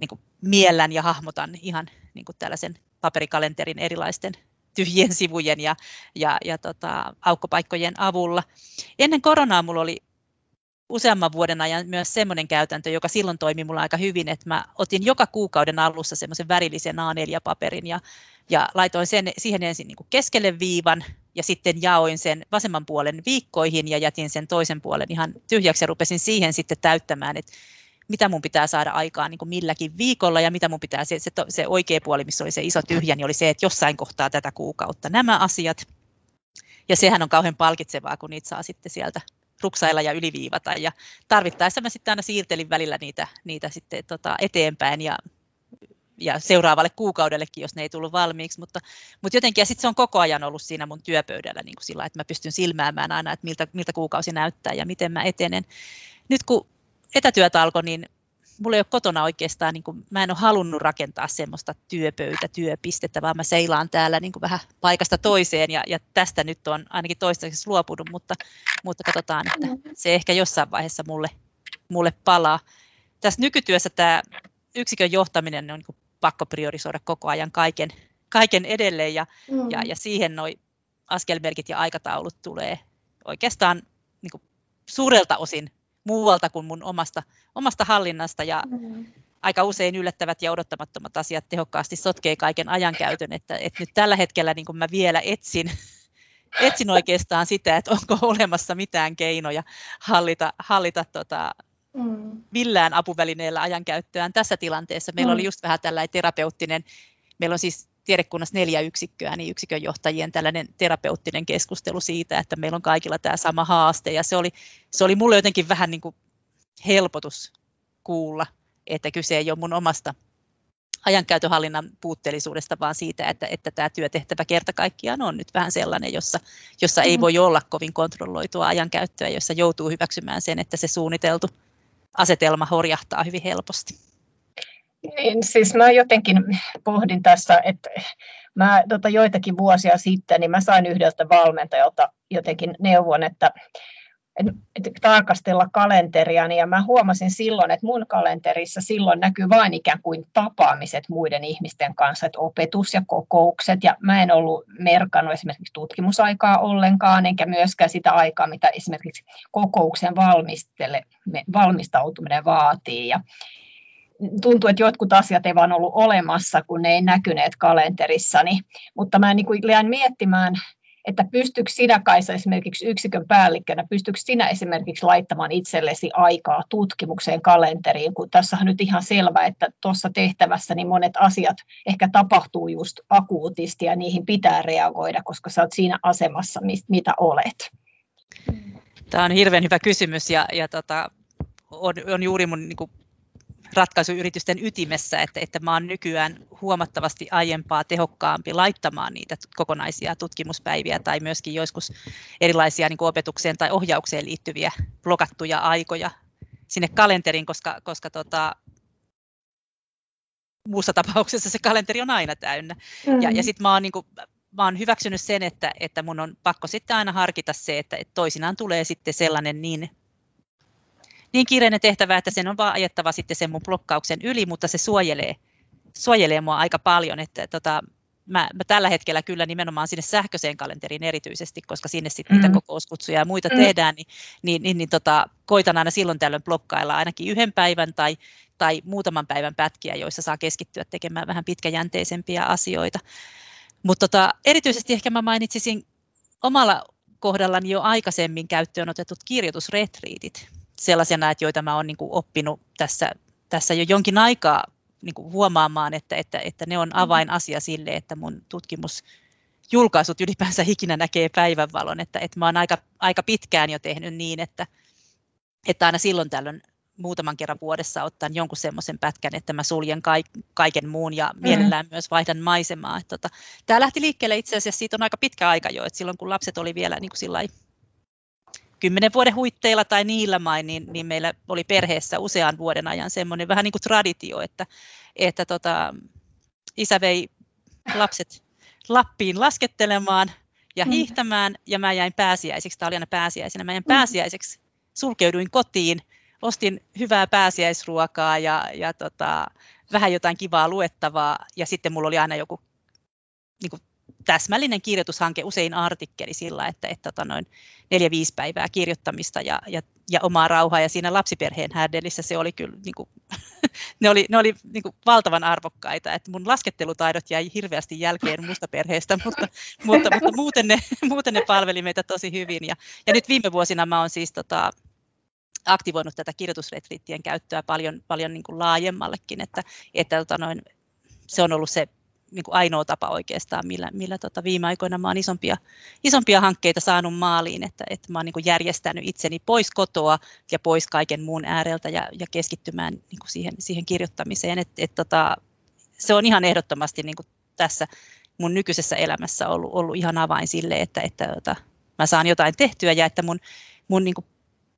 niin kuin miellän ja hahmotan ihan niin kuin tällaisen paperikalenterin erilaisten tyhjien sivujen ja, ja, ja tota, aukkopaikkojen avulla. Ennen koronaa mulla oli useamman vuoden ajan myös semmoinen käytäntö, joka silloin toimi mulla aika hyvin, että mä otin joka kuukauden alussa semmoisen värillisen A4-paperin ja, ja laitoin sen, siihen ensin niin keskelle viivan ja sitten jaoin sen vasemman puolen viikkoihin ja jätin sen toisen puolen ihan tyhjäksi ja rupesin siihen sitten täyttämään, että mitä mun pitää saada aikaan niin kuin milläkin viikolla ja mitä mun pitää, se, se, se oikea puoli, missä oli se iso tyhjä, niin oli se, että jossain kohtaa tätä kuukautta nämä asiat. Ja sehän on kauhean palkitsevaa, kun niitä saa sitten sieltä ruksailla ja yliviivata. Ja tarvittaessa mä sitten aina siirtelin välillä niitä, niitä sitten tota eteenpäin ja, ja seuraavalle kuukaudellekin, jos ne ei tullut valmiiksi. Mutta, mutta jotenkin, ja sitten se on koko ajan ollut siinä mun työpöydällä niin kuin sillä, että mä pystyn silmäämään aina, että miltä, miltä kuukausi näyttää ja miten mä etenen. Nyt kun etätyötä alkoi, niin mulla ei ole kotona oikeastaan, niin kuin, mä en ole halunnut rakentaa semmoista työpöytä, työpistettä, vaan mä seilaan täällä niin kuin vähän paikasta toiseen ja, ja tästä nyt on ainakin toistaiseksi luopunut, mutta, mutta katsotaan, että se ehkä jossain vaiheessa mulle, mulle palaa. Tässä nykytyössä tämä yksikön johtaminen on niin kuin pakko priorisoida koko ajan kaiken, kaiken edelleen ja, mm. ja, ja siihen noi askelmerkit ja aikataulut tulee oikeastaan niin kuin suurelta osin muualta kuin mun omasta, omasta hallinnasta. Ja, mm. aika usein yllättävät ja odottamattomat asiat tehokkaasti sotkee kaiken ajankäytön, että, että nyt tällä hetkellä niin mä vielä etsin, *laughs* etsin oikeastaan sitä, että onko olemassa mitään keinoja hallita, hallita tota, mm. millään apuvälineellä ajankäyttöään tässä tilanteessa. Meillä mm. oli just vähän tällainen terapeuttinen, meillä on siis tiedekunnassa neljä yksikköä, niin yksikön johtajien tällainen terapeuttinen keskustelu siitä, että meillä on kaikilla tämä sama haaste, ja se oli, se oli mulle jotenkin vähän niin kuin helpotus kuulla, että kyse ei ole mun omasta ajankäytöhallinnan puutteellisuudesta, vaan siitä, että, että tämä työtehtävä kerta kaikkiaan on nyt vähän sellainen, jossa, jossa ei mm. voi olla kovin kontrolloitua ajankäyttöä, jossa joutuu hyväksymään sen, että se suunniteltu asetelma horjahtaa hyvin helposti. Niin, siis mä jotenkin pohdin tässä, että mä tota, joitakin vuosia sitten niin mä sain yhdeltä valmentajalta jotenkin neuvon, että tarkastella kalenteria, ja mä huomasin silloin, että mun kalenterissa silloin näkyy vain ikään kuin tapaamiset muiden ihmisten kanssa, että opetus ja kokoukset, ja mä en ollut merkannut esimerkiksi tutkimusaikaa ollenkaan, enkä myöskään sitä aikaa, mitä esimerkiksi kokouksen valmistautuminen vaatii, ja tuntuu, että jotkut asiat ei vaan ollut olemassa, kun ne ei näkyneet kalenterissani, mutta mä niin kuin miettimään että pystyykö sinä Kaisa esimerkiksi yksikön päällikkönä, pystyykö sinä esimerkiksi laittamaan itsellesi aikaa tutkimukseen kalenteriin, kun tässä on nyt ihan selvä, että tuossa tehtävässä niin monet asiat ehkä tapahtuu just akuutisti ja niihin pitää reagoida, koska sä oot siinä asemassa, mitä olet. Tämä on hirveän hyvä kysymys ja, ja tota, on, on juuri mun niin kuin ratkaisuyritysten ytimessä, että, että mä oon nykyään huomattavasti aiempaa tehokkaampi laittamaan niitä kokonaisia tutkimuspäiviä tai myöskin joskus erilaisia niin kuin opetukseen tai ohjaukseen liittyviä blokattuja aikoja sinne kalenteriin, koska, koska tota, muussa tapauksessa se kalenteri on aina täynnä. Mm. Ja, ja sitten mä oon niin kuin, mä oon hyväksynyt sen, että, että mun on pakko sitten aina harkita se, että, että toisinaan tulee sitten sellainen niin niin kiireinen tehtävä, että sen on vaan ajettava sitten sen mun blokkauksen yli, mutta se suojelee, suojelee mua aika paljon, että tota, mä, mä tällä hetkellä kyllä nimenomaan sinne sähköiseen kalenteriin erityisesti, koska sinne sitten mm. kokouskutsuja ja muita mm. tehdään, niin, niin, niin, niin tota, koitan aina silloin tällöin blokkailla ainakin yhden päivän tai, tai muutaman päivän pätkiä, joissa saa keskittyä tekemään vähän pitkäjänteisempiä asioita. Mutta tota, erityisesti ehkä mä mainitsisin omalla kohdallani jo aikaisemmin käyttöön otetut kirjoitusretriitit sellaisena, että joita mä oon niin kuin oppinut tässä, tässä jo jonkin aikaa niin kuin huomaamaan, että, että, että ne on mm-hmm. avainasia sille, että mun tutkimus julkaisut ylipäänsä ikinä näkee päivänvalon, että, että mä oon aika, aika pitkään jo tehnyt niin, että, että aina silloin tällöin muutaman kerran vuodessa ottaen jonkun semmoisen pätkän, että mä suljen kaiken muun ja mm-hmm. mielellään mm. myös vaihdan maisemaa. Että tota, tämä lähti liikkeelle itse asiassa, siitä on aika pitkä aika jo, että silloin kun lapset oli vielä niin kuin kymmenen vuoden huitteilla tai niillä main, niin, niin meillä oli perheessä usean vuoden ajan semmoinen vähän niin kuin traditio, että, että tota, isä vei lapset Lappiin laskettelemaan ja mm. hiihtämään, ja mä jäin pääsiäiseksi, tämä oli aina pääsiäisenä, mä jäin mm. pääsiäiseksi, sulkeuduin kotiin, ostin hyvää pääsiäisruokaa ja, ja tota, vähän jotain kivaa luettavaa, ja sitten mulla oli aina joku niin kuin täsmällinen kirjoitushanke, usein artikkeli sillä, että, että tota noin neljä-viisi päivää kirjoittamista ja, ja, ja omaa rauhaa. Ja siinä lapsiperheen härdelissä se oli kyllä, niin kuin, *laughs* ne oli, ne oli niin kuin valtavan arvokkaita. Että mun laskettelutaidot jäi hirveästi jälkeen musta perheestä, *laughs* mutta, mutta, mutta muuten, ne, muuten ne palveli meitä tosi hyvin. Ja, ja nyt viime vuosina mä oon siis tota, aktivoinut tätä kirjoitusretriittien käyttöä paljon, paljon niin kuin laajemmallekin, että, että tota noin, se on ollut se niin kuin ainoa tapa oikeastaan, millä, millä tota viime aikoina mä oon isompia, isompia hankkeita saanut maaliin, että, että mä oon niin kuin järjestänyt itseni pois kotoa ja pois kaiken muun ääreltä ja, ja keskittymään niin kuin siihen, siihen kirjoittamiseen. Et, et tota, se on ihan ehdottomasti niin kuin tässä mun nykyisessä elämässä ollut, ollut ihan avain sille, että, että, että mä saan jotain tehtyä ja että mun, mun niin kuin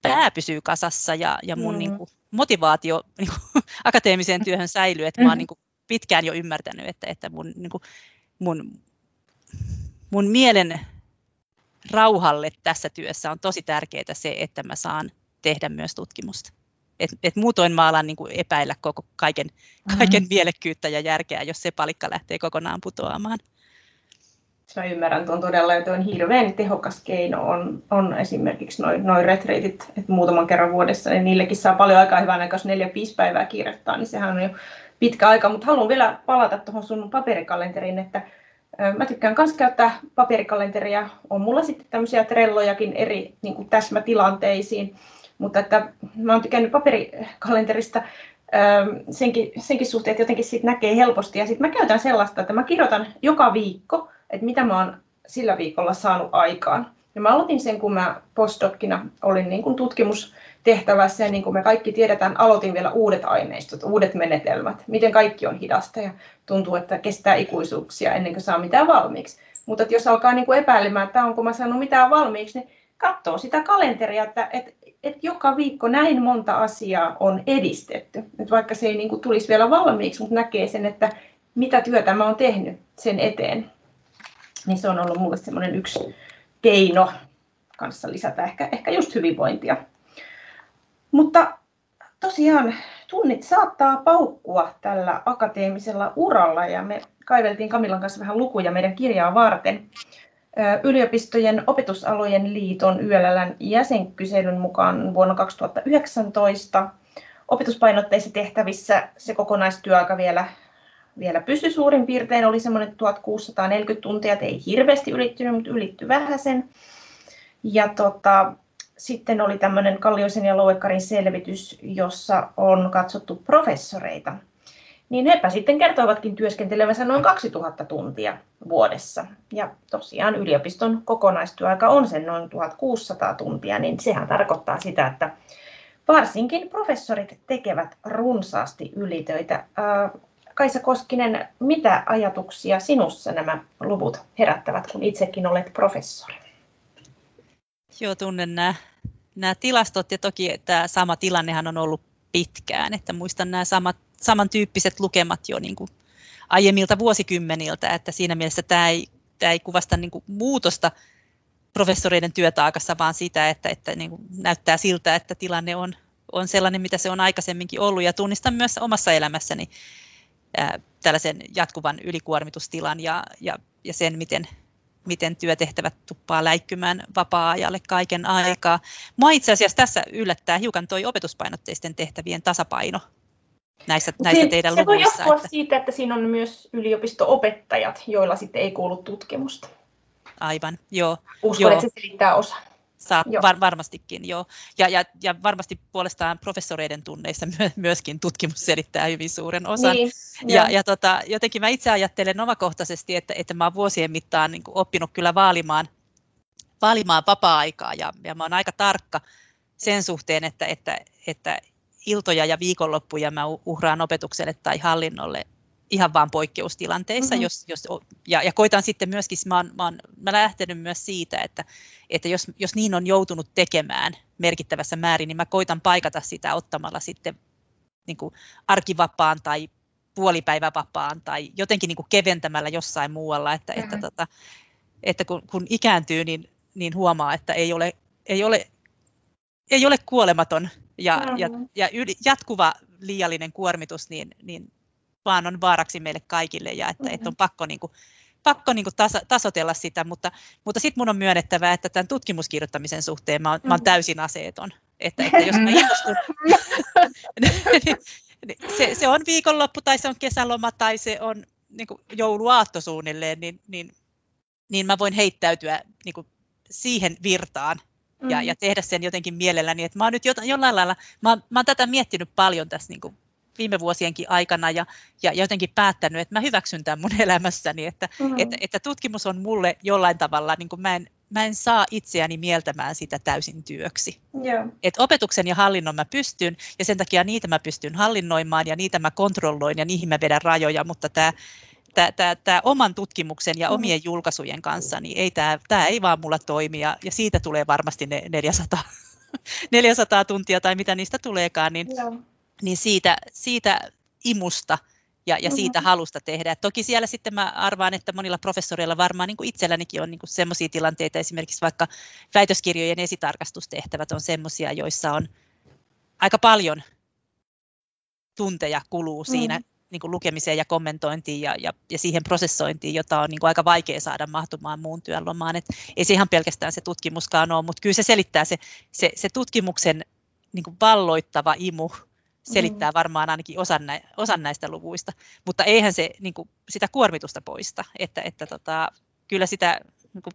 pää pysyy kasassa ja, ja mun mm. niin kuin, motivaatio niin kuin, *laughs* akateemiseen työhön säilyy, että mä oon mm. niin kuin, pitkään jo ymmärtänyt, että, että mun, niin kuin, mun, mun mielen rauhalle tässä työssä on tosi tärkeää se, että mä saan tehdä myös tutkimusta. Et, et muutoin mä alan niin kuin epäillä koko kaiken, mm-hmm. kaiken mielekkyyttä ja järkeä, jos se palikka lähtee kokonaan putoamaan. Mä ymmärrän tuon todella, että on hirveän tehokas keino on, on esimerkiksi noin noi retreitit, että muutaman kerran vuodessa, niin niillekin saa paljon aikaa hyvän aikaa, jos neljä viisi päivää kirjoittaa, niin sehän on jo pitkä aika, mutta haluan vielä palata tuohon sun paperikalenteriin, että Mä tykkään myös käyttää paperikalenteria. On mulla sitten tämmöisiä trellojakin eri niin kuin täsmätilanteisiin, mutta että mä oon tykännyt paperikalenterista senkin, senkin suhteen, että jotenkin siitä näkee helposti. Ja sitten mä käytän sellaista, että mä kirjoitan joka viikko, että mitä mä oon sillä viikolla saanut aikaan. Ja mä aloitin sen, kun mä postdokkina olin niin kuin tutkimustehtävässä ja niin kuin me kaikki tiedetään, aloitin vielä uudet aineistot, uudet menetelmät, miten kaikki on hidasta ja tuntuu, että kestää ikuisuuksia ennen kuin saa mitään valmiiksi. Mutta jos alkaa niin kuin epäilemään, että onko mä saanut mitään valmiiksi, niin katsoo sitä kalenteria, että, että, että joka viikko näin monta asiaa on edistetty. Että vaikka se ei niin kuin tulisi vielä valmiiksi, mutta näkee sen, että mitä työtä mä oon tehnyt sen eteen. Niin se on ollut mulle semmoinen yksi keino kanssa lisätä ehkä, ehkä just hyvinvointia. Mutta tosiaan tunnit saattaa paukkua tällä akateemisella uralla ja me kaiveltiin Kamilan kanssa vähän lukuja meidän kirjaa varten. Yliopistojen opetusalojen liiton YLLn jäsenkyselyn mukaan vuonna 2019 opetuspainotteissa tehtävissä se kokonaistyöaika vielä, vielä pysyi suurin piirtein, oli semmoinen 1640 tuntia, ei hirveästi ylittynyt, mutta ylitty vähän sen. Ja tota, sitten oli tämmöinen Kallioisen ja Louekkarin selvitys, jossa on katsottu professoreita. Niin hepä sitten kertoivatkin työskentelevänsä noin 2000 tuntia vuodessa. Ja tosiaan yliopiston kokonaistyöaika on sen noin 1600 tuntia, niin sehän tarkoittaa sitä, että varsinkin professorit tekevät runsaasti ylitöitä. Kaisa Koskinen, mitä ajatuksia sinussa nämä luvut herättävät, kun itsekin olet professori? Joo, tunnen nämä, nämä tilastot ja toki tämä sama tilannehan on ollut pitkään, että muistan nämä samat, samantyyppiset lukemat jo niin kuin aiemmilta vuosikymmeniltä, että siinä mielessä tämä ei, tämä ei kuvasta niin kuin muutosta professoreiden työtaakassa, vaan sitä, että, että niin kuin näyttää siltä, että tilanne on, on sellainen, mitä se on aikaisemminkin ollut, ja tunnistan myös omassa elämässäni ää, tällaisen jatkuvan ylikuormitustilan ja, ja, ja sen, miten, miten työtehtävät tuppaa läikkymään vapaa-ajalle kaiken aikaa. Mua itse asiassa tässä yllättää hiukan tuo opetuspainotteisten tehtävien tasapaino näissä, näissä teidän se luvuissa. Se voi johtua että... siitä, että siinä on myös yliopisto-opettajat, joilla sitten ei kuulu tutkimusta. Aivan, joo. Uskon, joo. että se selittää osan. Saa, var, varmastikin, joo. Ja, ja, ja varmasti puolestaan professoreiden tunneissa myöskin tutkimus selittää hyvin suuren osan. Niin, ja, ja tota, jotenkin mä itse ajattelen omakohtaisesti, että, että mä oon vuosien mittaan niin oppinut kyllä vaalimaan, vaalimaan vapaa-aikaa ja, ja mä oon aika tarkka sen suhteen, että, että, että iltoja ja viikonloppuja mä uhraan opetukselle tai hallinnolle ihan vain poikkeustilanteissa. Mm-hmm. Jos, jos, ja, ja koitan sitten myöskin, mä oon, mä oon mä lähtenyt myös siitä, että, että jos, jos niin on joutunut tekemään merkittävässä määrin, niin mä koitan paikata sitä ottamalla sitten niin kuin arkivapaan tai puolipäivävapaan tai jotenkin niin kuin keventämällä jossain muualla, että, mm-hmm. että, tota, että kun, kun ikääntyy, niin, niin huomaa, että ei ole, ei ole, ei ole kuolematon ja, mm-hmm. ja, ja yli, jatkuva liiallinen kuormitus, niin, niin vaan on vaaraksi meille kaikille ja että, mm-hmm. että on pakko, niin kuin, pakko niin kuin tasa, tasotella sitä, mutta, mutta sitten mun on myönnettävä, että tämän tutkimuskirjoittamisen suhteen mä oon, mm-hmm. mä oon täysin aseeton. Että, että jos mä innostun, *laughs* se, se on viikonloppu tai se on kesäloma tai se on niin kuin jouluaatto suunnilleen, niin, niin, niin mä voin heittäytyä niin kuin siihen virtaan ja, ja tehdä sen jotenkin mielelläni. Että mä oon nyt jollain lailla, mä mä oon tätä miettinyt paljon tässä niin kuin viime vuosienkin aikana ja, ja jotenkin päättänyt, että mä hyväksyn tämän mun *laughs* elämässäni, että, mm-hmm. että, että tutkimus on mulle jollain tavalla, niin kuin mä, en, mä en saa itseäni mieltämään sitä täysin työksi. Yeah. Et opetuksen ja hallinnon mä pystyn ja sen takia niitä mä pystyn hallinnoimaan ja niitä mä kontrolloin ja niihin mä vedän rajoja, mutta tämä Tämä, tämä, tämä oman tutkimuksen ja mm. omien julkaisujen kanssa, niin ei tämä, tämä ei vaan mulla toimi ja, ja siitä tulee varmasti ne 400, 400 *laughs* tuntia tai mitä niistä tuleekaan, niin, yeah niin siitä, siitä imusta ja, ja siitä mm-hmm. halusta tehdä. Et toki siellä sitten mä arvaan, että monilla professoreilla varmaan niin kuin itsellänikin on niin sellaisia tilanteita, esimerkiksi vaikka väitöskirjojen esitarkastustehtävät on sellaisia, joissa on aika paljon tunteja kuluu siinä, mm. niin kuin lukemiseen ja kommentointiin ja, ja, ja siihen prosessointiin, jota on niin kuin aika vaikea saada mahtumaan muun työn lomaan. Et ei se ihan pelkästään se tutkimuskaan ole, mutta kyllä se selittää se, se, se tutkimuksen niin kuin valloittava imu selittää mm. varmaan ainakin osan, nä, osan näistä luvuista, mutta eihän se niin kuin, sitä kuormitusta poista, että, että tota, kyllä sitä niin kuin,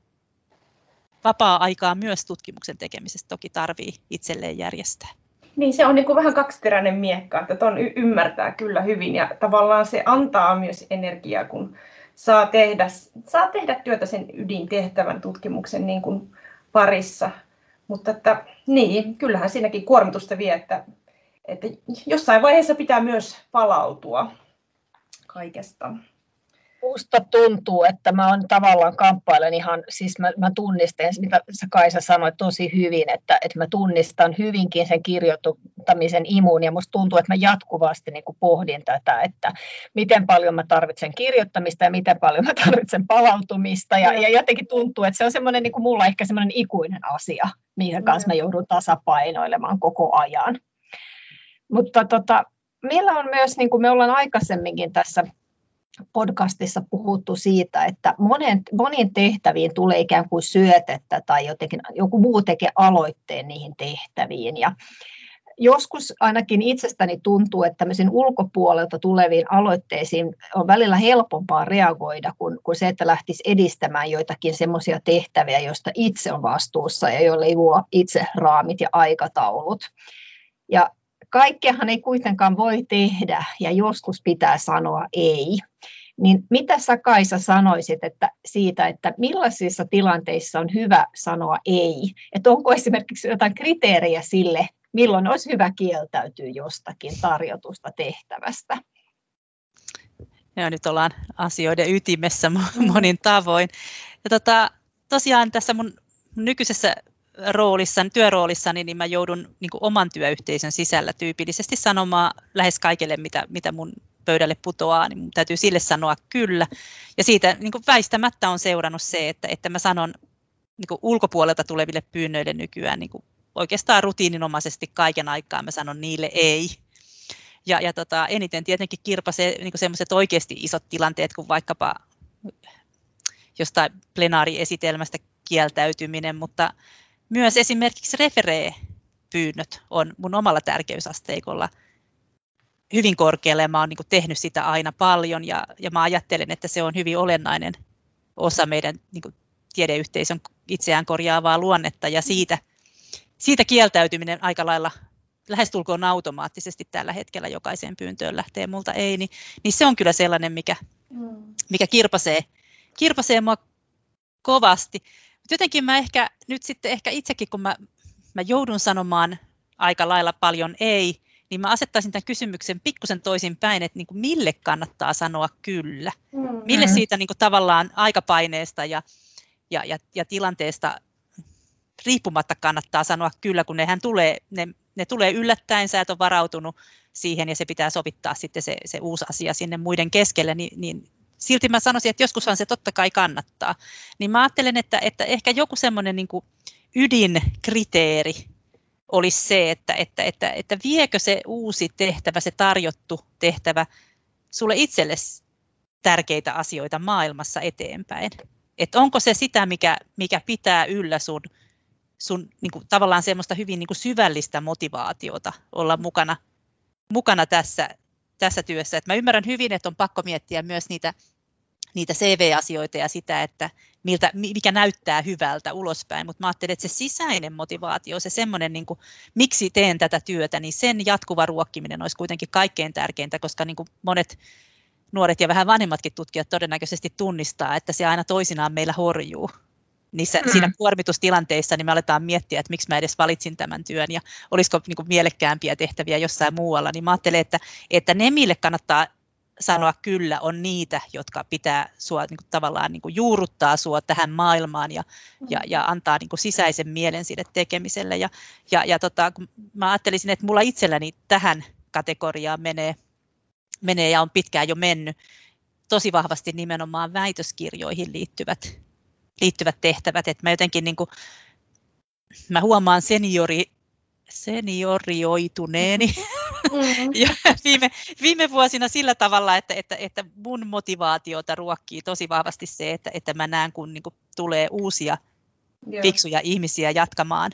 vapaa-aikaa myös tutkimuksen tekemisestä toki tarvii itselleen järjestää. Niin se on niin kuin vähän kaksiteräinen miekka, että ton y- ymmärtää kyllä hyvin ja tavallaan se antaa myös energiaa, kun saa tehdä, saa tehdä työtä sen ydintehtävän tutkimuksen niin kuin parissa. Mutta että, niin, kyllähän siinäkin kuormitusta vie, että, että jossain vaiheessa pitää myös palautua kaikesta. Musta tuntuu, että mä on tavallaan kamppailen ihan, siis mä, mä tunnistan, mitä sä Kaisa sanoit tosi hyvin, että, että mä tunnistan hyvinkin sen kirjoittamisen imun ja musta tuntuu, että mä jatkuvasti niin kuin pohdin tätä, että miten paljon mä tarvitsen kirjoittamista ja miten paljon mä tarvitsen palautumista. Ja, ja jotenkin tuntuu, että se on semmoinen niin kuin mulla ehkä semmoinen ikuinen asia, minkä kanssa mä joudun tasapainoilemaan koko ajan. Mutta tota, meillä on myös, niin kuin me ollaan aikaisemminkin tässä podcastissa puhuttu siitä, että monen, moniin tehtäviin tulee ikään kuin syötettä tai jotenkin, joku muu tekee aloitteen niihin tehtäviin. Ja joskus ainakin itsestäni tuntuu, että tämmöisiin ulkopuolelta tuleviin aloitteisiin on välillä helpompaa reagoida kuin, kuin se, että lähtisi edistämään joitakin semmoisia tehtäviä, joista itse on vastuussa ja joille ei luo itse raamit ja aikataulut. Ja kaikkeahan ei kuitenkaan voi tehdä ja joskus pitää sanoa ei. Niin mitä sä Kaisa sanoisit että siitä, että millaisissa tilanteissa on hyvä sanoa ei? Että onko esimerkiksi jotain kriteeriä sille, milloin olisi hyvä kieltäytyä jostakin tarjotusta tehtävästä? Ja nyt ollaan asioiden ytimessä monin tavoin. Ja tota, tosiaan tässä mun nykyisessä roolissa, työroolissani, niin mä joudun niin kuin oman työyhteisön sisällä tyypillisesti sanomaan lähes kaikille, mitä, mitä mun pöydälle putoaa, niin mun täytyy sille sanoa kyllä. Ja siitä niin kuin väistämättä on seurannut se, että, että mä sanon niin kuin ulkopuolelta tuleville pyynnöille nykyään niin kuin oikeastaan rutiininomaisesti kaiken aikaa mä sanon niille ei. Ja, ja tota, eniten tietenkin kirpasee niin semmoiset oikeasti isot tilanteet, kuin vaikkapa jostain plenaariesitelmästä kieltäytyminen, mutta myös esimerkiksi referee-pyynnöt on mun omalla tärkeysasteikolla hyvin korkealla ja mä oon niin tehnyt sitä aina paljon ja, ja mä ajattelen, että se on hyvin olennainen osa meidän niin kuin, tiedeyhteisön itseään korjaavaa luonnetta ja siitä, siitä kieltäytyminen aika lailla lähestulkoon automaattisesti tällä hetkellä jokaiseen pyyntöön lähtee multa ei, niin, niin se on kyllä sellainen, mikä, mm. mikä kirpasee, kirpasee mua kovasti. Mutta jotenkin mä ehkä nyt sitten ehkä itsekin, kun mä, mä joudun sanomaan aika lailla paljon ei, niin mä asettaisin tämän kysymyksen pikkusen toisin päin, että niin kuin mille kannattaa sanoa kyllä. Mm-hmm. Mille siitä niin kuin tavallaan aikapaineesta ja, ja, ja, ja tilanteesta riippumatta kannattaa sanoa kyllä, kun nehän tulee, ne, ne tulee yllättäen, sä et ole varautunut siihen ja se pitää sovittaa sitten se, se uusi asia sinne muiden keskelle, niin, niin silti mä sanoisin, että joskushan se totta kai kannattaa. Niin mä ajattelen, että, että ehkä joku semmoinen niin ydinkriteeri olisi se, että, että, että, että viekö se uusi tehtävä, se tarjottu tehtävä sulle itselle tärkeitä asioita maailmassa eteenpäin. Että onko se sitä, mikä, mikä pitää yllä sun, sun niin kuin, tavallaan semmoista hyvin niin kuin syvällistä motivaatiota olla mukana, mukana tässä, tässä työssä. Et mä ymmärrän hyvin, että on pakko miettiä myös niitä, niitä CV-asioita ja sitä, että miltä, mikä näyttää hyvältä ulospäin, mutta mä ajattelen, että se sisäinen motivaatio, se semmoinen, niin miksi teen tätä työtä, niin sen jatkuva ruokkiminen olisi kuitenkin kaikkein tärkeintä, koska niin monet nuoret ja vähän vanhemmatkin tutkijat todennäköisesti tunnistaa, että se aina toisinaan meillä horjuu niissä, mm. siinä kuormitustilanteissa, niin me aletaan miettiä, että miksi mä edes valitsin tämän työn ja olisiko niin kuin mielekkäämpiä tehtäviä jossain muualla, niin mä ajattelen, että, että ne, mille kannattaa sanoa kyllä, on niitä, jotka pitää sua niin kuin, tavallaan niin kuin, juurruttaa sua tähän maailmaan ja, ja, ja antaa niin kuin, sisäisen mielen sille tekemiselle. Ja, ja, ja tota, kun mä ajattelisin, että mulla itselläni tähän kategoriaan menee, menee ja on pitkään jo mennyt tosi vahvasti nimenomaan väitöskirjoihin liittyvät liittyvät tehtävät, että mä jotenkin niin kuin, mä huomaan seniori, seniorioituneeni Mm. *laughs* ja viime, viime vuosina sillä tavalla, että, että, että mun motivaatiota ruokkii tosi vahvasti se, että, että mä näen, kun niin kuin, tulee uusia Joo. fiksuja ihmisiä jatkamaan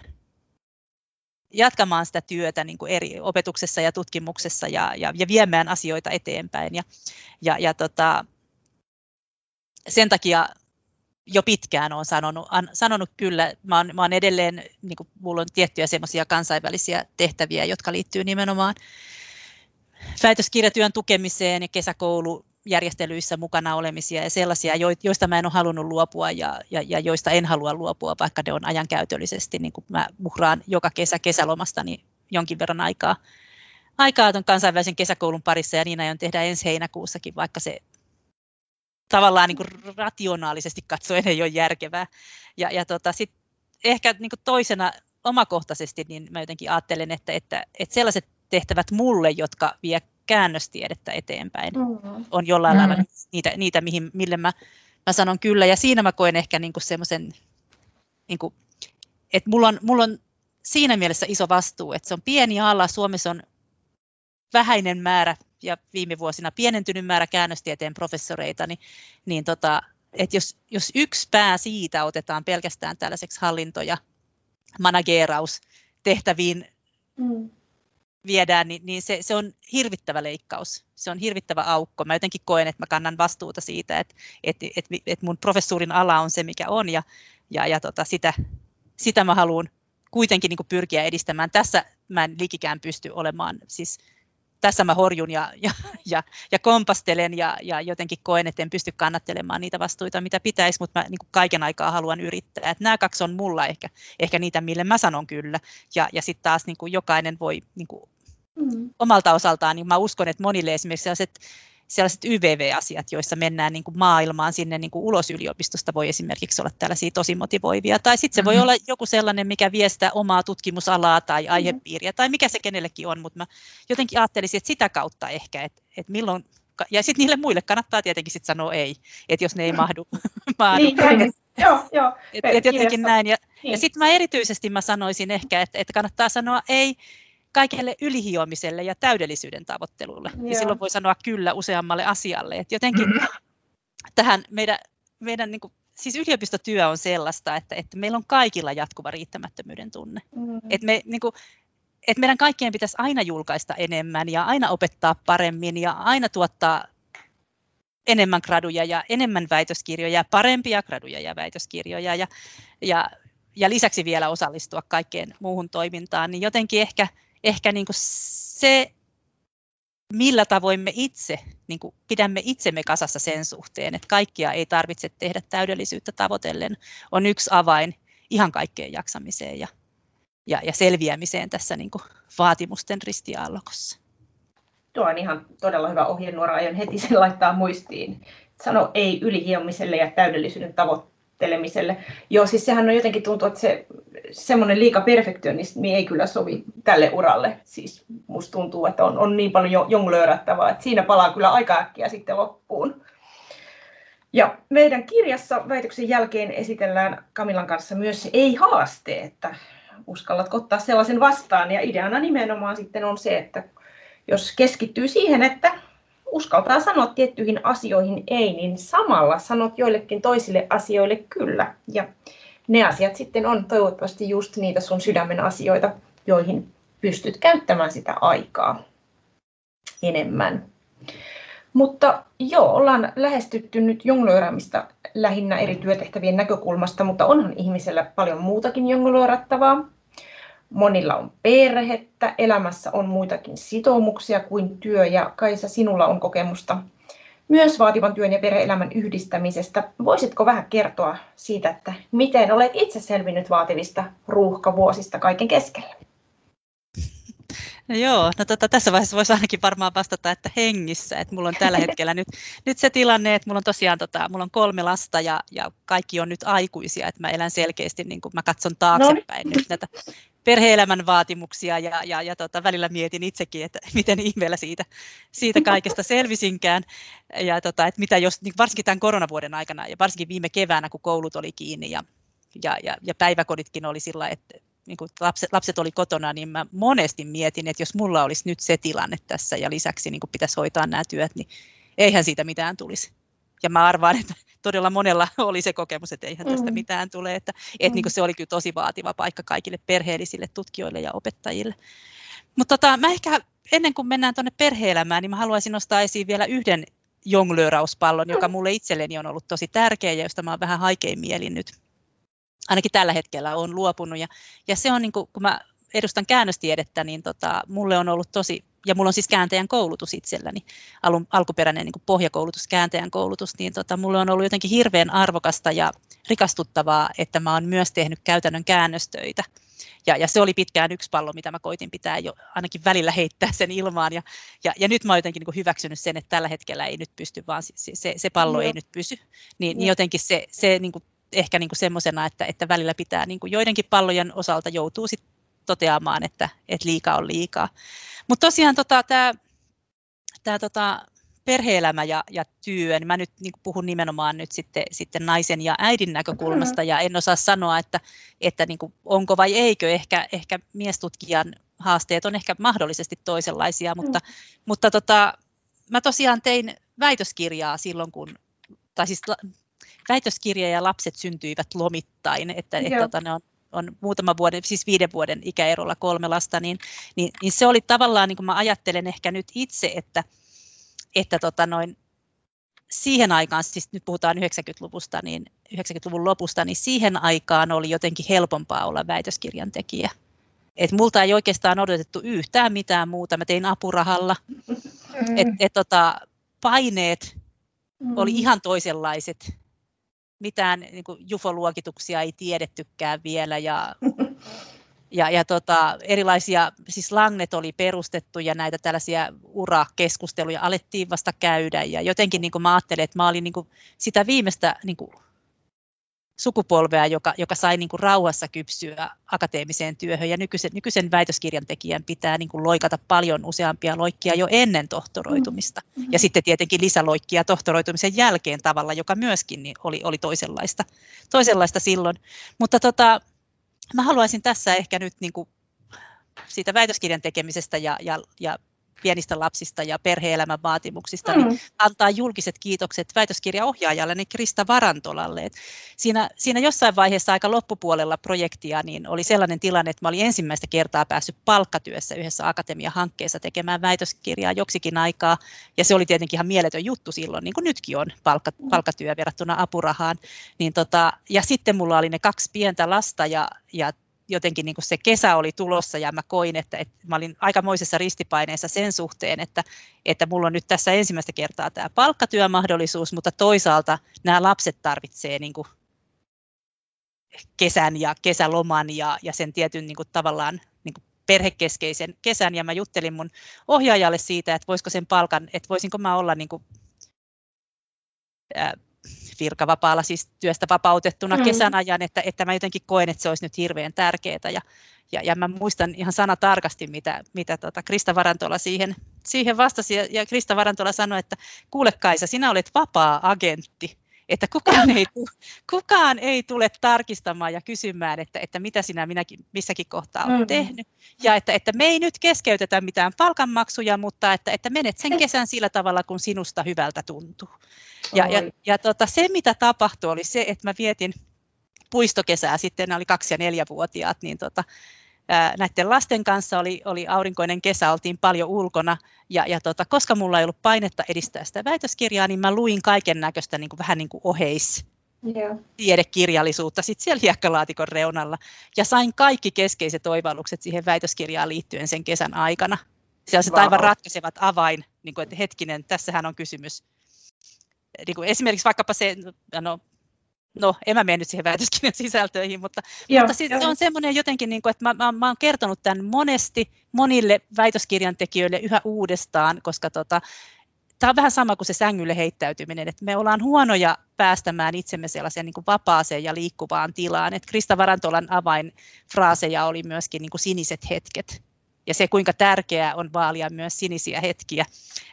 jatkamaan sitä työtä niin kuin eri opetuksessa ja tutkimuksessa ja, ja, ja viemään asioita eteenpäin. Ja, ja, ja tota, sen takia jo pitkään olen sanonut, an, sanonut kyllä, mä oon, mä oon edelleen, niin kuin, mulla on tiettyjä semmoisia kansainvälisiä tehtäviä, jotka liittyy nimenomaan väitöskirjatyön tukemiseen ja kesäkoulujärjestelyissä mukana olemisia ja sellaisia, joista mä en ole halunnut luopua ja, ja, ja joista en halua luopua, vaikka ne on ajankäytöllisesti, niin kuin mä uhraan joka kesä kesälomastani jonkin verran aikaa, aikaa tuon kansainvälisen kesäkoulun parissa ja niin aion tehdä ensi heinäkuussakin, vaikka se tavallaan niin kuin rationaalisesti katsoen ei ole järkevää. Ja, ja tota, sit ehkä niin kuin toisena omakohtaisesti niin mä jotenkin ajattelen, että, että, että sellaiset tehtävät mulle, jotka vie käännöstiedettä eteenpäin, mm-hmm. on jollain mm-hmm. lailla niitä, niitä mihin, mille mä, mä sanon kyllä. Ja siinä mä koen ehkä niin kuin semmoisen, niin että mulla on, mulla on siinä mielessä iso vastuu, että se on pieni ala, Suomessa on vähäinen määrä ja viime vuosina pienentynyt määrä käännöstieteen professoreita, niin, niin tota, että jos, jos yksi pää siitä otetaan pelkästään tällaiseksi hallinto- ja manageraustehtäviin mm. viedään, niin, niin se, se on hirvittävä leikkaus. Se on hirvittävä aukko. Mä jotenkin koen, että mä kannan vastuuta siitä, että, että, että, että mun professuurin ala on se, mikä on, ja, ja, ja tota, sitä, sitä mä haluan kuitenkin niin pyrkiä edistämään. Tässä mä en likikään pysty olemaan siis tässä mä horjun ja, ja, ja, ja kompastelen ja, ja jotenkin koen, että en pysty kannattelemaan niitä vastuita, mitä pitäisi, mutta mä niin kuin kaiken aikaa haluan yrittää. Et nämä kaksi on mulla ehkä, ehkä niitä, mille mä sanon kyllä. Ja, ja sitten taas niin kuin jokainen voi niin kuin mm. omalta osaltaan, niin mä uskon, että monille esimerkiksi sellaiset sellaiset YVV-asiat, joissa mennään niin kuin maailmaan sinne niin kuin ulos yliopistosta, voi esimerkiksi olla tällaisia tosi motivoivia. Tai sitten se mm-hmm. voi olla joku sellainen, mikä vie sitä omaa tutkimusalaa tai mm-hmm. aihepiiriä, mm-hmm. tai mikä se kenellekin on, mutta mä jotenkin ajattelisin, että sitä kautta ehkä, että, että milloin, ja sitten niille muille kannattaa tietenkin sit sanoa ei, että jos ne ei mahdu. *laughs* mahdu. Niin, joo, joo. Et, et jotenkin näin. Ja, niin. ja sitten mä erityisesti mä sanoisin ehkä, että, että kannattaa sanoa ei kaikelle ylihiomiselle ja täydellisyyden tavoittelulle. Joo. Ja silloin voi sanoa kyllä useammalle asialle. Et jotenkin mm-hmm. tähän meidän, meidän niin kuin, siis yliopistotyö on sellaista, että, että meillä on kaikilla jatkuva riittämättömyyden tunne. Mm-hmm. Että me, niin kuin, että meidän kaikkien pitäisi aina julkaista enemmän ja aina opettaa paremmin ja aina tuottaa enemmän graduja ja enemmän väitöskirjoja, parempia graduja ja väitöskirjoja ja, ja, ja lisäksi vielä osallistua kaikkeen muuhun toimintaan, niin jotenkin ehkä ehkä niin kuin se, millä tavoin me itse niin kuin pidämme itsemme kasassa sen suhteen, että kaikkia ei tarvitse tehdä täydellisyyttä tavoitellen, on yksi avain ihan kaikkeen jaksamiseen ja, ja, ja selviämiseen tässä niin kuin vaatimusten ristiaallokossa. Tuo on ihan todella hyvä ohjenuora, aion heti sen laittaa muistiin. Sano ei ylihiomiselle ja täydellisyyden tavoittelemiselle. Joo, siis sehän on jotenkin tuntuu, että se semmoinen liika perfektionismi ei kyllä sovi tälle uralle. Siis musta tuntuu, että on, on niin paljon jonglöörättävää, että siinä palaa kyllä aika äkkiä sitten loppuun. Ja meidän kirjassa väitöksen jälkeen esitellään Kamilan kanssa myös ei-haaste, että uskallatko ottaa sellaisen vastaan. Ja ideana nimenomaan sitten on se, että jos keskittyy siihen, että uskaltaa sanoa tiettyihin asioihin ei, niin samalla sanot joillekin toisille asioille kyllä. Ja ne asiat sitten on toivottavasti just niitä sun sydämen asioita, joihin pystyt käyttämään sitä aikaa enemmän. Mutta joo, ollaan lähestytty nyt jonglööraamista lähinnä eri työtehtävien näkökulmasta, mutta onhan ihmisellä paljon muutakin jonglöörattavaa. Monilla on perhettä, elämässä on muitakin sitoumuksia kuin työ ja Kaisa, sinulla on kokemusta myös vaativan työn ja perhe-elämän yhdistämisestä. Voisitko vähän kertoa siitä, että miten olet itse selvinnyt vaativista ruuhkavuosista kaiken keskellä? No joo, no tota, tässä vaiheessa voisi ainakin varmaan vastata, että hengissä, että mulla on tällä *laughs* hetkellä nyt, nyt se tilanne, että mulla on tosiaan tota, mulla on kolme lasta ja, ja kaikki on nyt aikuisia, että mä elän selkeästi, niin kuin mä katson taaksepäin no. nyt näitä perheelämän vaatimuksia ja, ja, ja tota, välillä mietin itsekin, että *laughs* miten ihmeellä siitä, siitä kaikesta selvisinkään. Ja tota, että mitä jos, niin varsinkin tämän koronavuoden aikana ja varsinkin viime keväänä, kun koulut oli kiinni ja, ja, ja, ja päiväkoditkin oli sillä, että niin kun lapset, lapset oli kotona, niin mä monesti mietin, että jos mulla olisi nyt se tilanne tässä ja lisäksi niin pitäisi hoitaa nämä työt, niin eihän siitä mitään tulisi. Ja mä arvaan, että todella monella *laughs* oli se kokemus, että eihän tästä mm. mitään tule. Että, että niin se oli kyllä tosi vaativa paikka kaikille perheellisille tutkijoille ja opettajille. Mutta tota, mä ehkä ennen kuin mennään tuonne perheelämään, niin mä haluaisin nostaa esiin vielä yhden jonglöörauspallon, joka mulle itselleni on ollut tosi tärkeä ja josta mä oon vähän haikein mielin nyt ainakin tällä hetkellä on luopunut. Ja, ja se on, niin kuin, kun mä edustan käännöstiedettä, niin tota, mulle on ollut tosi, ja mulla on siis kääntäjän koulutus itselläni, alun, alkuperäinen niin pohjakoulutus, kääntäjän koulutus, niin tota, mulle on ollut jotenkin hirveän arvokasta ja rikastuttavaa, että mä oon myös tehnyt käytännön käännöstöitä. Ja, ja se oli pitkään yksi pallo, mitä mä koitin pitää jo ainakin välillä heittää sen ilmaan. Ja, ja, ja nyt mä oon jotenkin niin hyväksynyt sen, että tällä hetkellä ei nyt pysty, vaan se, se, se pallo Joo. ei nyt pysy. Niin, niin jotenkin se, se niin kuin ehkä niin semmoisena, että, että välillä pitää niin kuin joidenkin pallojen osalta joutuu sit toteamaan, että, että liikaa on liikaa. Mutta tosiaan tota, tämä tää, tota, perheelämä ja, ja työ, niin mä nyt niin puhun nimenomaan nyt sitten, sitten naisen ja äidin näkökulmasta mm-hmm. ja en osaa sanoa, että, että niin kuin onko vai eikö, ehkä, ehkä miestutkijan haasteet on ehkä mahdollisesti toisenlaisia, mutta, mm. mutta tota, mä tosiaan tein väitöskirjaa silloin, kun, tai siis väitöskirja ja lapset syntyivät lomittain, että, että tota, ne on on muutama vuoden, siis viiden vuoden ikäerolla kolme lasta, niin, niin, niin se oli tavallaan, niin kuin mä ajattelen ehkä nyt itse, että, että tota noin, siihen aikaan, siis nyt puhutaan 90-luvusta, niin 90-luvun lopusta, niin siihen aikaan oli jotenkin helpompaa olla väitöskirjan tekijä. Et multa ei oikeastaan odotettu yhtään mitään muuta. Mä tein apurahalla. Mm. Et, et tota, paineet mm. oli ihan toisenlaiset mitään niin kuin jufoluokituksia ei tiedettykään vielä ja, *laughs* ja, ja tota, erilaisia, siis Langnet oli perustettu ja näitä tällaisia urakeskusteluja alettiin vasta käydä ja jotenkin niin kuin mä ajattelin, että mä olin niin kuin sitä viimeistä niin kuin sukupolvea, joka, joka sai niin kuin rauhassa kypsyä akateemiseen työhön ja nykyisen, nykyisen väitöskirjan tekijän pitää niin kuin loikata paljon useampia loikkia jo ennen tohtoroitumista mm-hmm. ja sitten tietenkin lisäloikkia tohtoroitumisen jälkeen tavalla, joka myöskin niin oli, oli toisenlaista, toisenlaista silloin. Mutta tota, mä haluaisin tässä ehkä nyt niin kuin siitä väitöskirjan tekemisestä ja, ja, ja pienistä lapsista ja perheelämän vaatimuksista, niin mm. niin antaa julkiset kiitokset väitöskirjaohjaajalle niin Krista Varantolalle. Et siinä, siinä jossain vaiheessa aika loppupuolella projektia niin oli sellainen tilanne, että mä olin ensimmäistä kertaa päässyt palkkatyössä yhdessä akatemiahankkeessa tekemään väitöskirjaa joksikin aikaa, ja se oli tietenkin ihan mieletön juttu silloin, niin kuin nytkin on palkka, mm. palkkatyö verrattuna apurahaan. Niin tota, ja sitten mulla oli ne kaksi pientä lasta, ja, ja jotenkin niin kuin se kesä oli tulossa ja mä koin, että, että mä olin aikamoisessa ristipaineessa sen suhteen, että, että mulla on nyt tässä ensimmäistä kertaa tämä palkkatyömahdollisuus, mutta toisaalta nämä lapset tarvitsee niin kuin kesän ja kesäloman ja, ja sen tietyn niin kuin tavallaan niin kuin perhekeskeisen kesän. Ja mä juttelin mun ohjaajalle siitä, että voisiko sen palkan, että voisinko mä olla niin kuin, ää, virkavapaalla, siis työstä vapautettuna mm. kesän ajan, että, että mä jotenkin koen, että se olisi nyt hirveän tärkeää. Ja, ja, ja mä muistan ihan sana tarkasti, mitä, mitä tota Krista Varantola siihen, siihen vastasi. Ja, ja Krista Varantola sanoi, että kuule Kaisa, sinä olet vapaa-agentti että kukaan ei, kukaan ei tule tarkistamaan ja kysymään, että, että mitä sinä minäkin missäkin kohtaa olet mm. tehnyt. Ja että, että me ei nyt keskeytetä mitään palkanmaksuja, mutta että, että menet sen kesän sillä tavalla, kun sinusta hyvältä tuntuu. Ja, ja, ja tota, se, mitä tapahtui, oli se, että mä vietin puistokesää sitten, nämä oli kaksi- ja neljävuotiaat, niin tota, näiden lasten kanssa oli, oli aurinkoinen kesä, oltiin paljon ulkona ja, ja tota, koska mulla ei ollut painetta edistää sitä väitöskirjaa, niin mä luin kaiken näköistä niin kuin, vähän niin kuin oheis yeah. tiedekirjallisuutta sitten siellä hiekkalaatikon reunalla ja sain kaikki keskeiset oivallukset siihen väitöskirjaan liittyen sen kesän aikana. Sellaiset wow. aivan ratkaisevat avain, niin kuin, että hetkinen, tässähän on kysymys. Niin kuin esimerkiksi vaikkapa se, no no en mä mene nyt siihen väitöskirjan sisältöihin, mutta, Joo, mutta sit se on semmoinen jotenkin, niin kuin, että mä, mä, mä oon kertonut tämän monesti monille väitöskirjan tekijöille yhä uudestaan, koska tota, tämä on vähän sama kuin se sängylle heittäytyminen, että me ollaan huonoja päästämään itsemme sellaiseen niin kuin vapaaseen ja liikkuvaan tilaan. Että Krista Varantolan avainfraaseja oli myöskin niin kuin siniset hetket. Ja se, kuinka tärkeää on vaalia myös sinisiä hetkiä.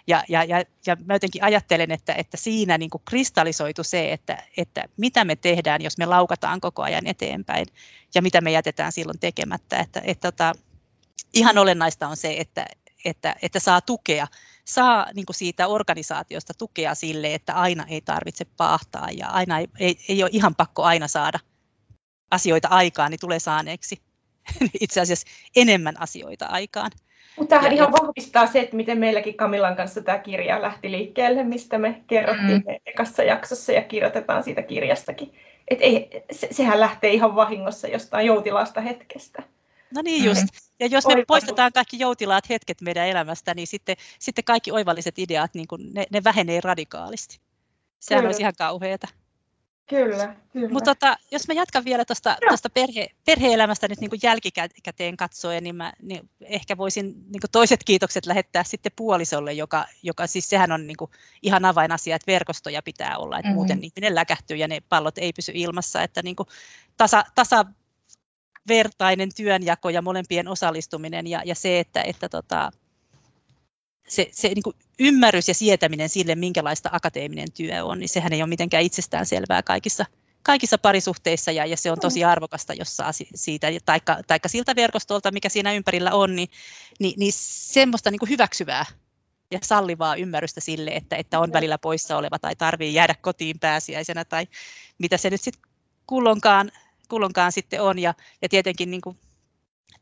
Ja, ja, ja, ja mä jotenkin ajattelen, että, että siinä niin kuin kristallisoitu se, että, että mitä me tehdään, jos me laukataan koko ajan eteenpäin, ja mitä me jätetään silloin tekemättä. Että, että, että ihan olennaista on se, että, että, että saa tukea, saa niin kuin siitä organisaatiosta tukea sille, että aina ei tarvitse paahtaa ja aina ei, ei, ei ole ihan pakko aina saada asioita aikaan, niin tulee saaneeksi *laughs* itse asiassa enemmän asioita aikaan. Mutta tämähän ihan vahvistaa se, että miten meilläkin Kamilan kanssa tämä kirja lähti liikkeelle, mistä me kerrottiin mm. ekassa jaksossa ja kirjoitetaan siitä kirjastakin. Et ei, se, sehän lähtee ihan vahingossa jostain joutilaasta hetkestä. No niin just. Ja jos me poistetaan kaikki joutilaat hetket meidän elämästä, niin sitten, sitten kaikki oivalliset ideat, niin kun ne, ne vähenee radikaalisti. Sehän Kyllä. olisi ihan kauheata. Kyllä, kyllä. Mutta tota, jos mä jatkan vielä tuosta perhe, perhe-elämästä nyt niin kuin jälkikäteen katsoen, niin, mä, niin ehkä voisin niin kuin toiset kiitokset lähettää sitten puolisolle, joka, joka siis sehän on niin kuin ihan avainasia, että verkostoja pitää olla, että mm-hmm. muuten ihminen läkähtyy ja ne pallot ei pysy ilmassa, että niin kuin tasa, tasavertainen työnjako ja molempien osallistuminen ja, ja se, että, että tota, se, se niin kuin ymmärrys ja sietäminen sille, minkälaista akateeminen työ on, niin sehän ei ole mitenkään itsestään selvää kaikissa, kaikissa parisuhteissa. Ja, ja se on tosi arvokasta, jos saa siitä, taikka, taikka siltä verkostolta, mikä siinä ympärillä on, niin, niin, niin semmoista niin kuin hyväksyvää ja sallivaa ymmärrystä sille, että, että on välillä poissa oleva tai tarvii jäädä kotiin pääsiäisenä tai mitä se nyt sitten kullonkaan, kullonkaan sitten on. Ja, ja tietenkin niin kuin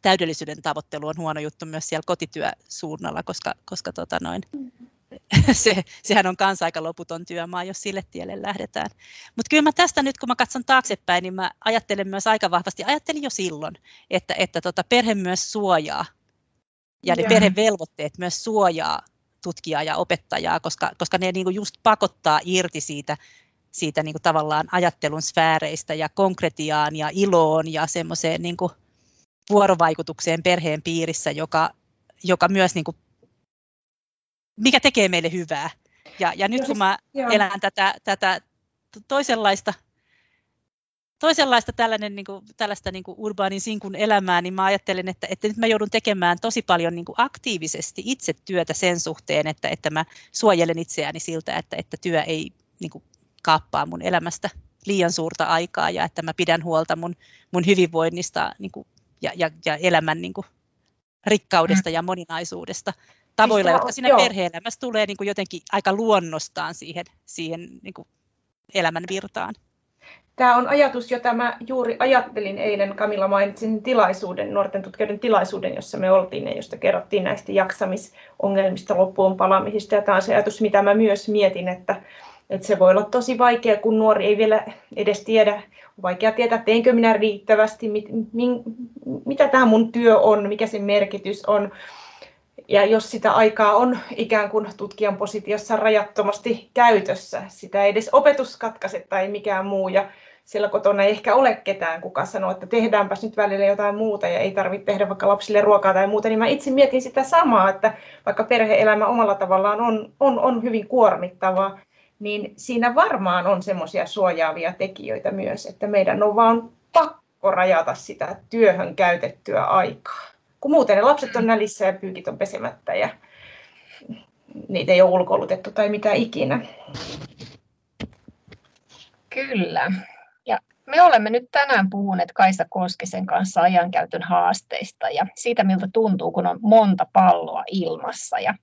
täydellisyyden tavoittelu on huono juttu myös siellä kotityösuunnalla, koska, koska tota noin, *laughs* se, sehän on kanssa aika loputon työmaa, jos sille tielle lähdetään. Mutta kyllä mä tästä nyt, kun mä katson taaksepäin, niin mä ajattelen myös aika vahvasti, ajattelin jo silloin, että, että tota perhe myös suojaa ja ne perhevelvoitteet myös suojaa tutkijaa ja opettajaa, koska, koska ne niinku just pakottaa irti siitä, siitä niinku tavallaan ajattelun sfääreistä ja konkretiaan ja iloon ja semmoiseen niinku, vuorovaikutukseen perheen piirissä, joka, joka myös niin kuin, mikä tekee meille hyvää. Ja, ja nyt kun mä joo. elän tätä, tätä toisenlaista, toisenlaista tällainen, niin kuin, tällaista niin kuin urbaanin sinkun elämää, niin mä ajattelen, että, että nyt mä joudun tekemään tosi paljon niin kuin aktiivisesti itse työtä sen suhteen, että, että mä suojelen itseäni siltä, että, että työ ei niin kuin, kaappaa mun elämästä liian suurta aikaa ja että mä pidän huolta mun, mun hyvinvoinnista niin kuin ja, ja, ja elämän niin kuin, rikkaudesta mm. ja moninaisuudesta tavoilla, jotka siinä perhe-elämässä tulee niin kuin jotenkin aika luonnostaan siihen, siihen niin kuin elämän virtaan. Tämä on ajatus, jota mä juuri ajattelin eilen. Kamilla mainitsin tilaisuuden, nuorten tutkijoiden tilaisuuden, jossa me oltiin ja josta kerrottiin näistä jaksamisongelmista, loppuun palaamisista. Ja tämä on se ajatus, mitä mä myös mietin, että, että se voi olla tosi vaikea, kun nuori ei vielä edes tiedä, vaikea tietää, teenkö minä riittävästi, mit, min, mitä tämä mun työ on, mikä sen merkitys on. Ja jos sitä aikaa on ikään kuin tutkijan positiossa rajattomasti käytössä, sitä ei edes opetus katkaise tai mikään muu, ja siellä kotona ei ehkä ole ketään, kuka sanoo, että tehdäänpäs nyt välillä jotain muuta ja ei tarvitse tehdä vaikka lapsille ruokaa tai muuta, niin mä itse mietin sitä samaa, että vaikka perhe-elämä omalla tavallaan on, on, on hyvin kuormittavaa, niin siinä varmaan on semmoisia suojaavia tekijöitä myös, että meidän on vaan pakko rajata sitä työhön käytettyä aikaa. Kun muuten ne lapset on nälissä ja pyykit on pesemättä ja niitä ei ole ulkoilutettu tai mitä ikinä. Kyllä. Ja me olemme nyt tänään puhuneet Kaisa Koskisen kanssa ajankäytön haasteista ja siitä, miltä tuntuu, kun on monta palloa ilmassa. Ja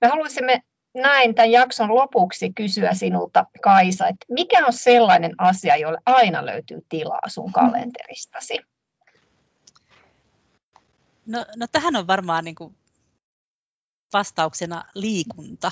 me haluaisimme näin tämän jakson lopuksi kysyä sinulta, Kaisa, että mikä on sellainen asia, jolle aina löytyy tilaa sun kalenteristasi? No, no tähän on varmaan niin kuin vastauksena liikunta.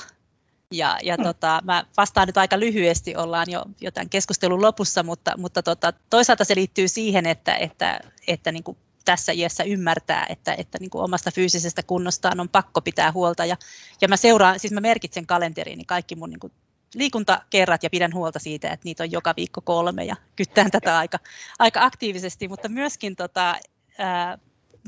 Ja, ja hmm. tota, mä vastaan nyt aika lyhyesti, ollaan jo, jo tämän keskustelun lopussa, mutta, mutta tota, toisaalta se liittyy siihen, että, että, että niin kuin tässä iässä ymmärtää, että, että niin kuin omasta fyysisestä kunnostaan on pakko pitää huolta. Ja, ja mä seuraan, siis mä merkitsen kalenteriini kaikki mun niin kuin liikuntakerrat ja pidän huolta siitä, että niitä on joka viikko kolme ja kyttään tätä aika, aika aktiivisesti, mutta myöskin tota, ää,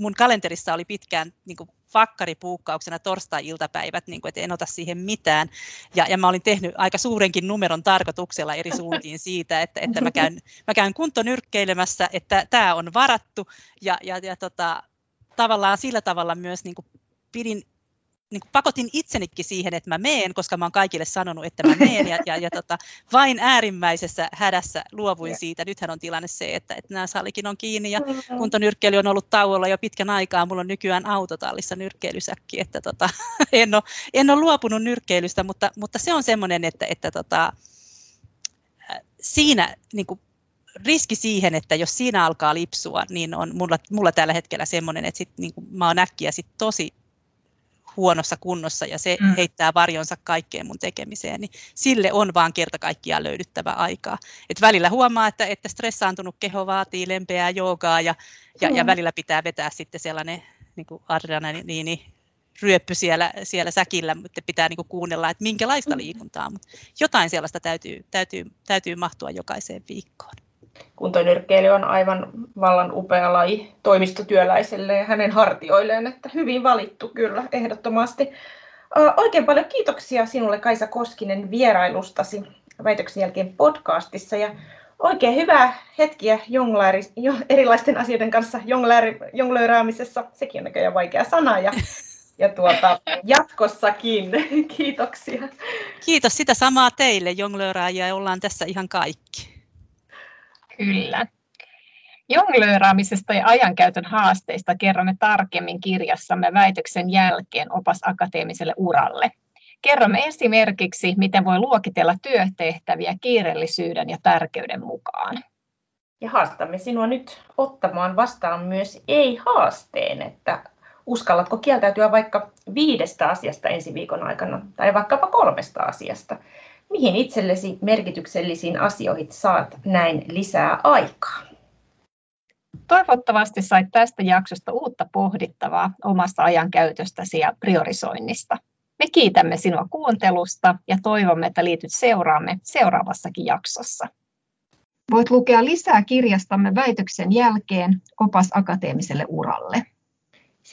mun kalenterissa oli pitkään niin kuin vakkaripuukkauksena torstai-iltapäivät, niin kuin, että en ota siihen mitään. Ja, ja mä olin tehnyt aika suurenkin numeron tarkoituksella eri suuntiin siitä, että, että mä, käyn, mä käyn kuntonyrkkeilemässä, että tämä on varattu ja, ja, ja tota, tavallaan sillä tavalla myös niin kuin pidin niin kuin pakotin itsenikin siihen, että mä meen, koska mä oon kaikille sanonut, että mä meen, ja, ja, ja tota, vain äärimmäisessä hädässä luovuin siitä. Nythän on tilanne se, että, että nämä salikin on kiinni, ja mm. kuntonyrkkeily on ollut tauolla jo pitkän aikaa. Mulla on nykyään autotallissa nyrkkeilysäkki, että tota, *laughs* en, ole, en ole luopunut nyrkkeilystä, mutta, mutta se on semmoinen, että, että tota, siinä niin kuin, riski siihen, että jos siinä alkaa lipsua, niin on mulla, mulla tällä hetkellä semmoinen, että sit, niin kuin, mä oon äkkiä sit tosi huonossa kunnossa ja se mm. heittää varjonsa kaikkeen mun tekemiseen, niin sille on vaan kerta kaikkiaan löydyttävä aikaa. Et välillä huomaa, että, että stressaantunut keho vaatii lempeää joogaa ja, ja, mm. ja välillä pitää vetää sitten sellainen niin kuin adrenaliini ryöppy siellä, siellä säkillä, mutta pitää niin kuin kuunnella, että minkälaista mm. liikuntaa, mutta jotain sellaista täytyy, täytyy, täytyy mahtua jokaiseen viikkoon kuntonyrkkeily on aivan vallan upea laji toimistotyöläiselle ja hänen hartioilleen, että hyvin valittu kyllä ehdottomasti. Oikein paljon kiitoksia sinulle Kaisa Koskinen vierailustasi väitöksen jälkeen podcastissa ja oikein hyvää hetkiä jonglaari, jo, erilaisten asioiden kanssa jonglööraamisessa. Sekin on näköjään vaikea sana ja, ja tuota, jatkossakin. *laughs* Kiitoksia. Kiitos sitä samaa teille jonglööraajia. Ollaan tässä ihan kaikki. Kyllä. Jonglööraamisesta ja ajankäytön haasteista kerromme tarkemmin kirjassamme väitöksen jälkeen opas akateemiselle uralle. Kerromme esimerkiksi, miten voi luokitella työtehtäviä kiireellisyyden ja tärkeyden mukaan. Ja haastamme sinua nyt ottamaan vastaan myös ei-haasteen, että uskallatko kieltäytyä vaikka viidestä asiasta ensi viikon aikana tai vaikkapa kolmesta asiasta mihin itsellesi merkityksellisiin asioihin saat näin lisää aikaa? Toivottavasti sait tästä jaksosta uutta pohdittavaa omasta ajankäytöstäsi ja priorisoinnista. Me kiitämme sinua kuuntelusta ja toivomme, että liityt seuraamme seuraavassakin jaksossa. Voit lukea lisää kirjastamme väitöksen jälkeen opas akateemiselle uralle.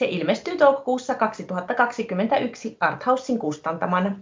Se ilmestyy toukokuussa 2021 Arthausin kustantamana.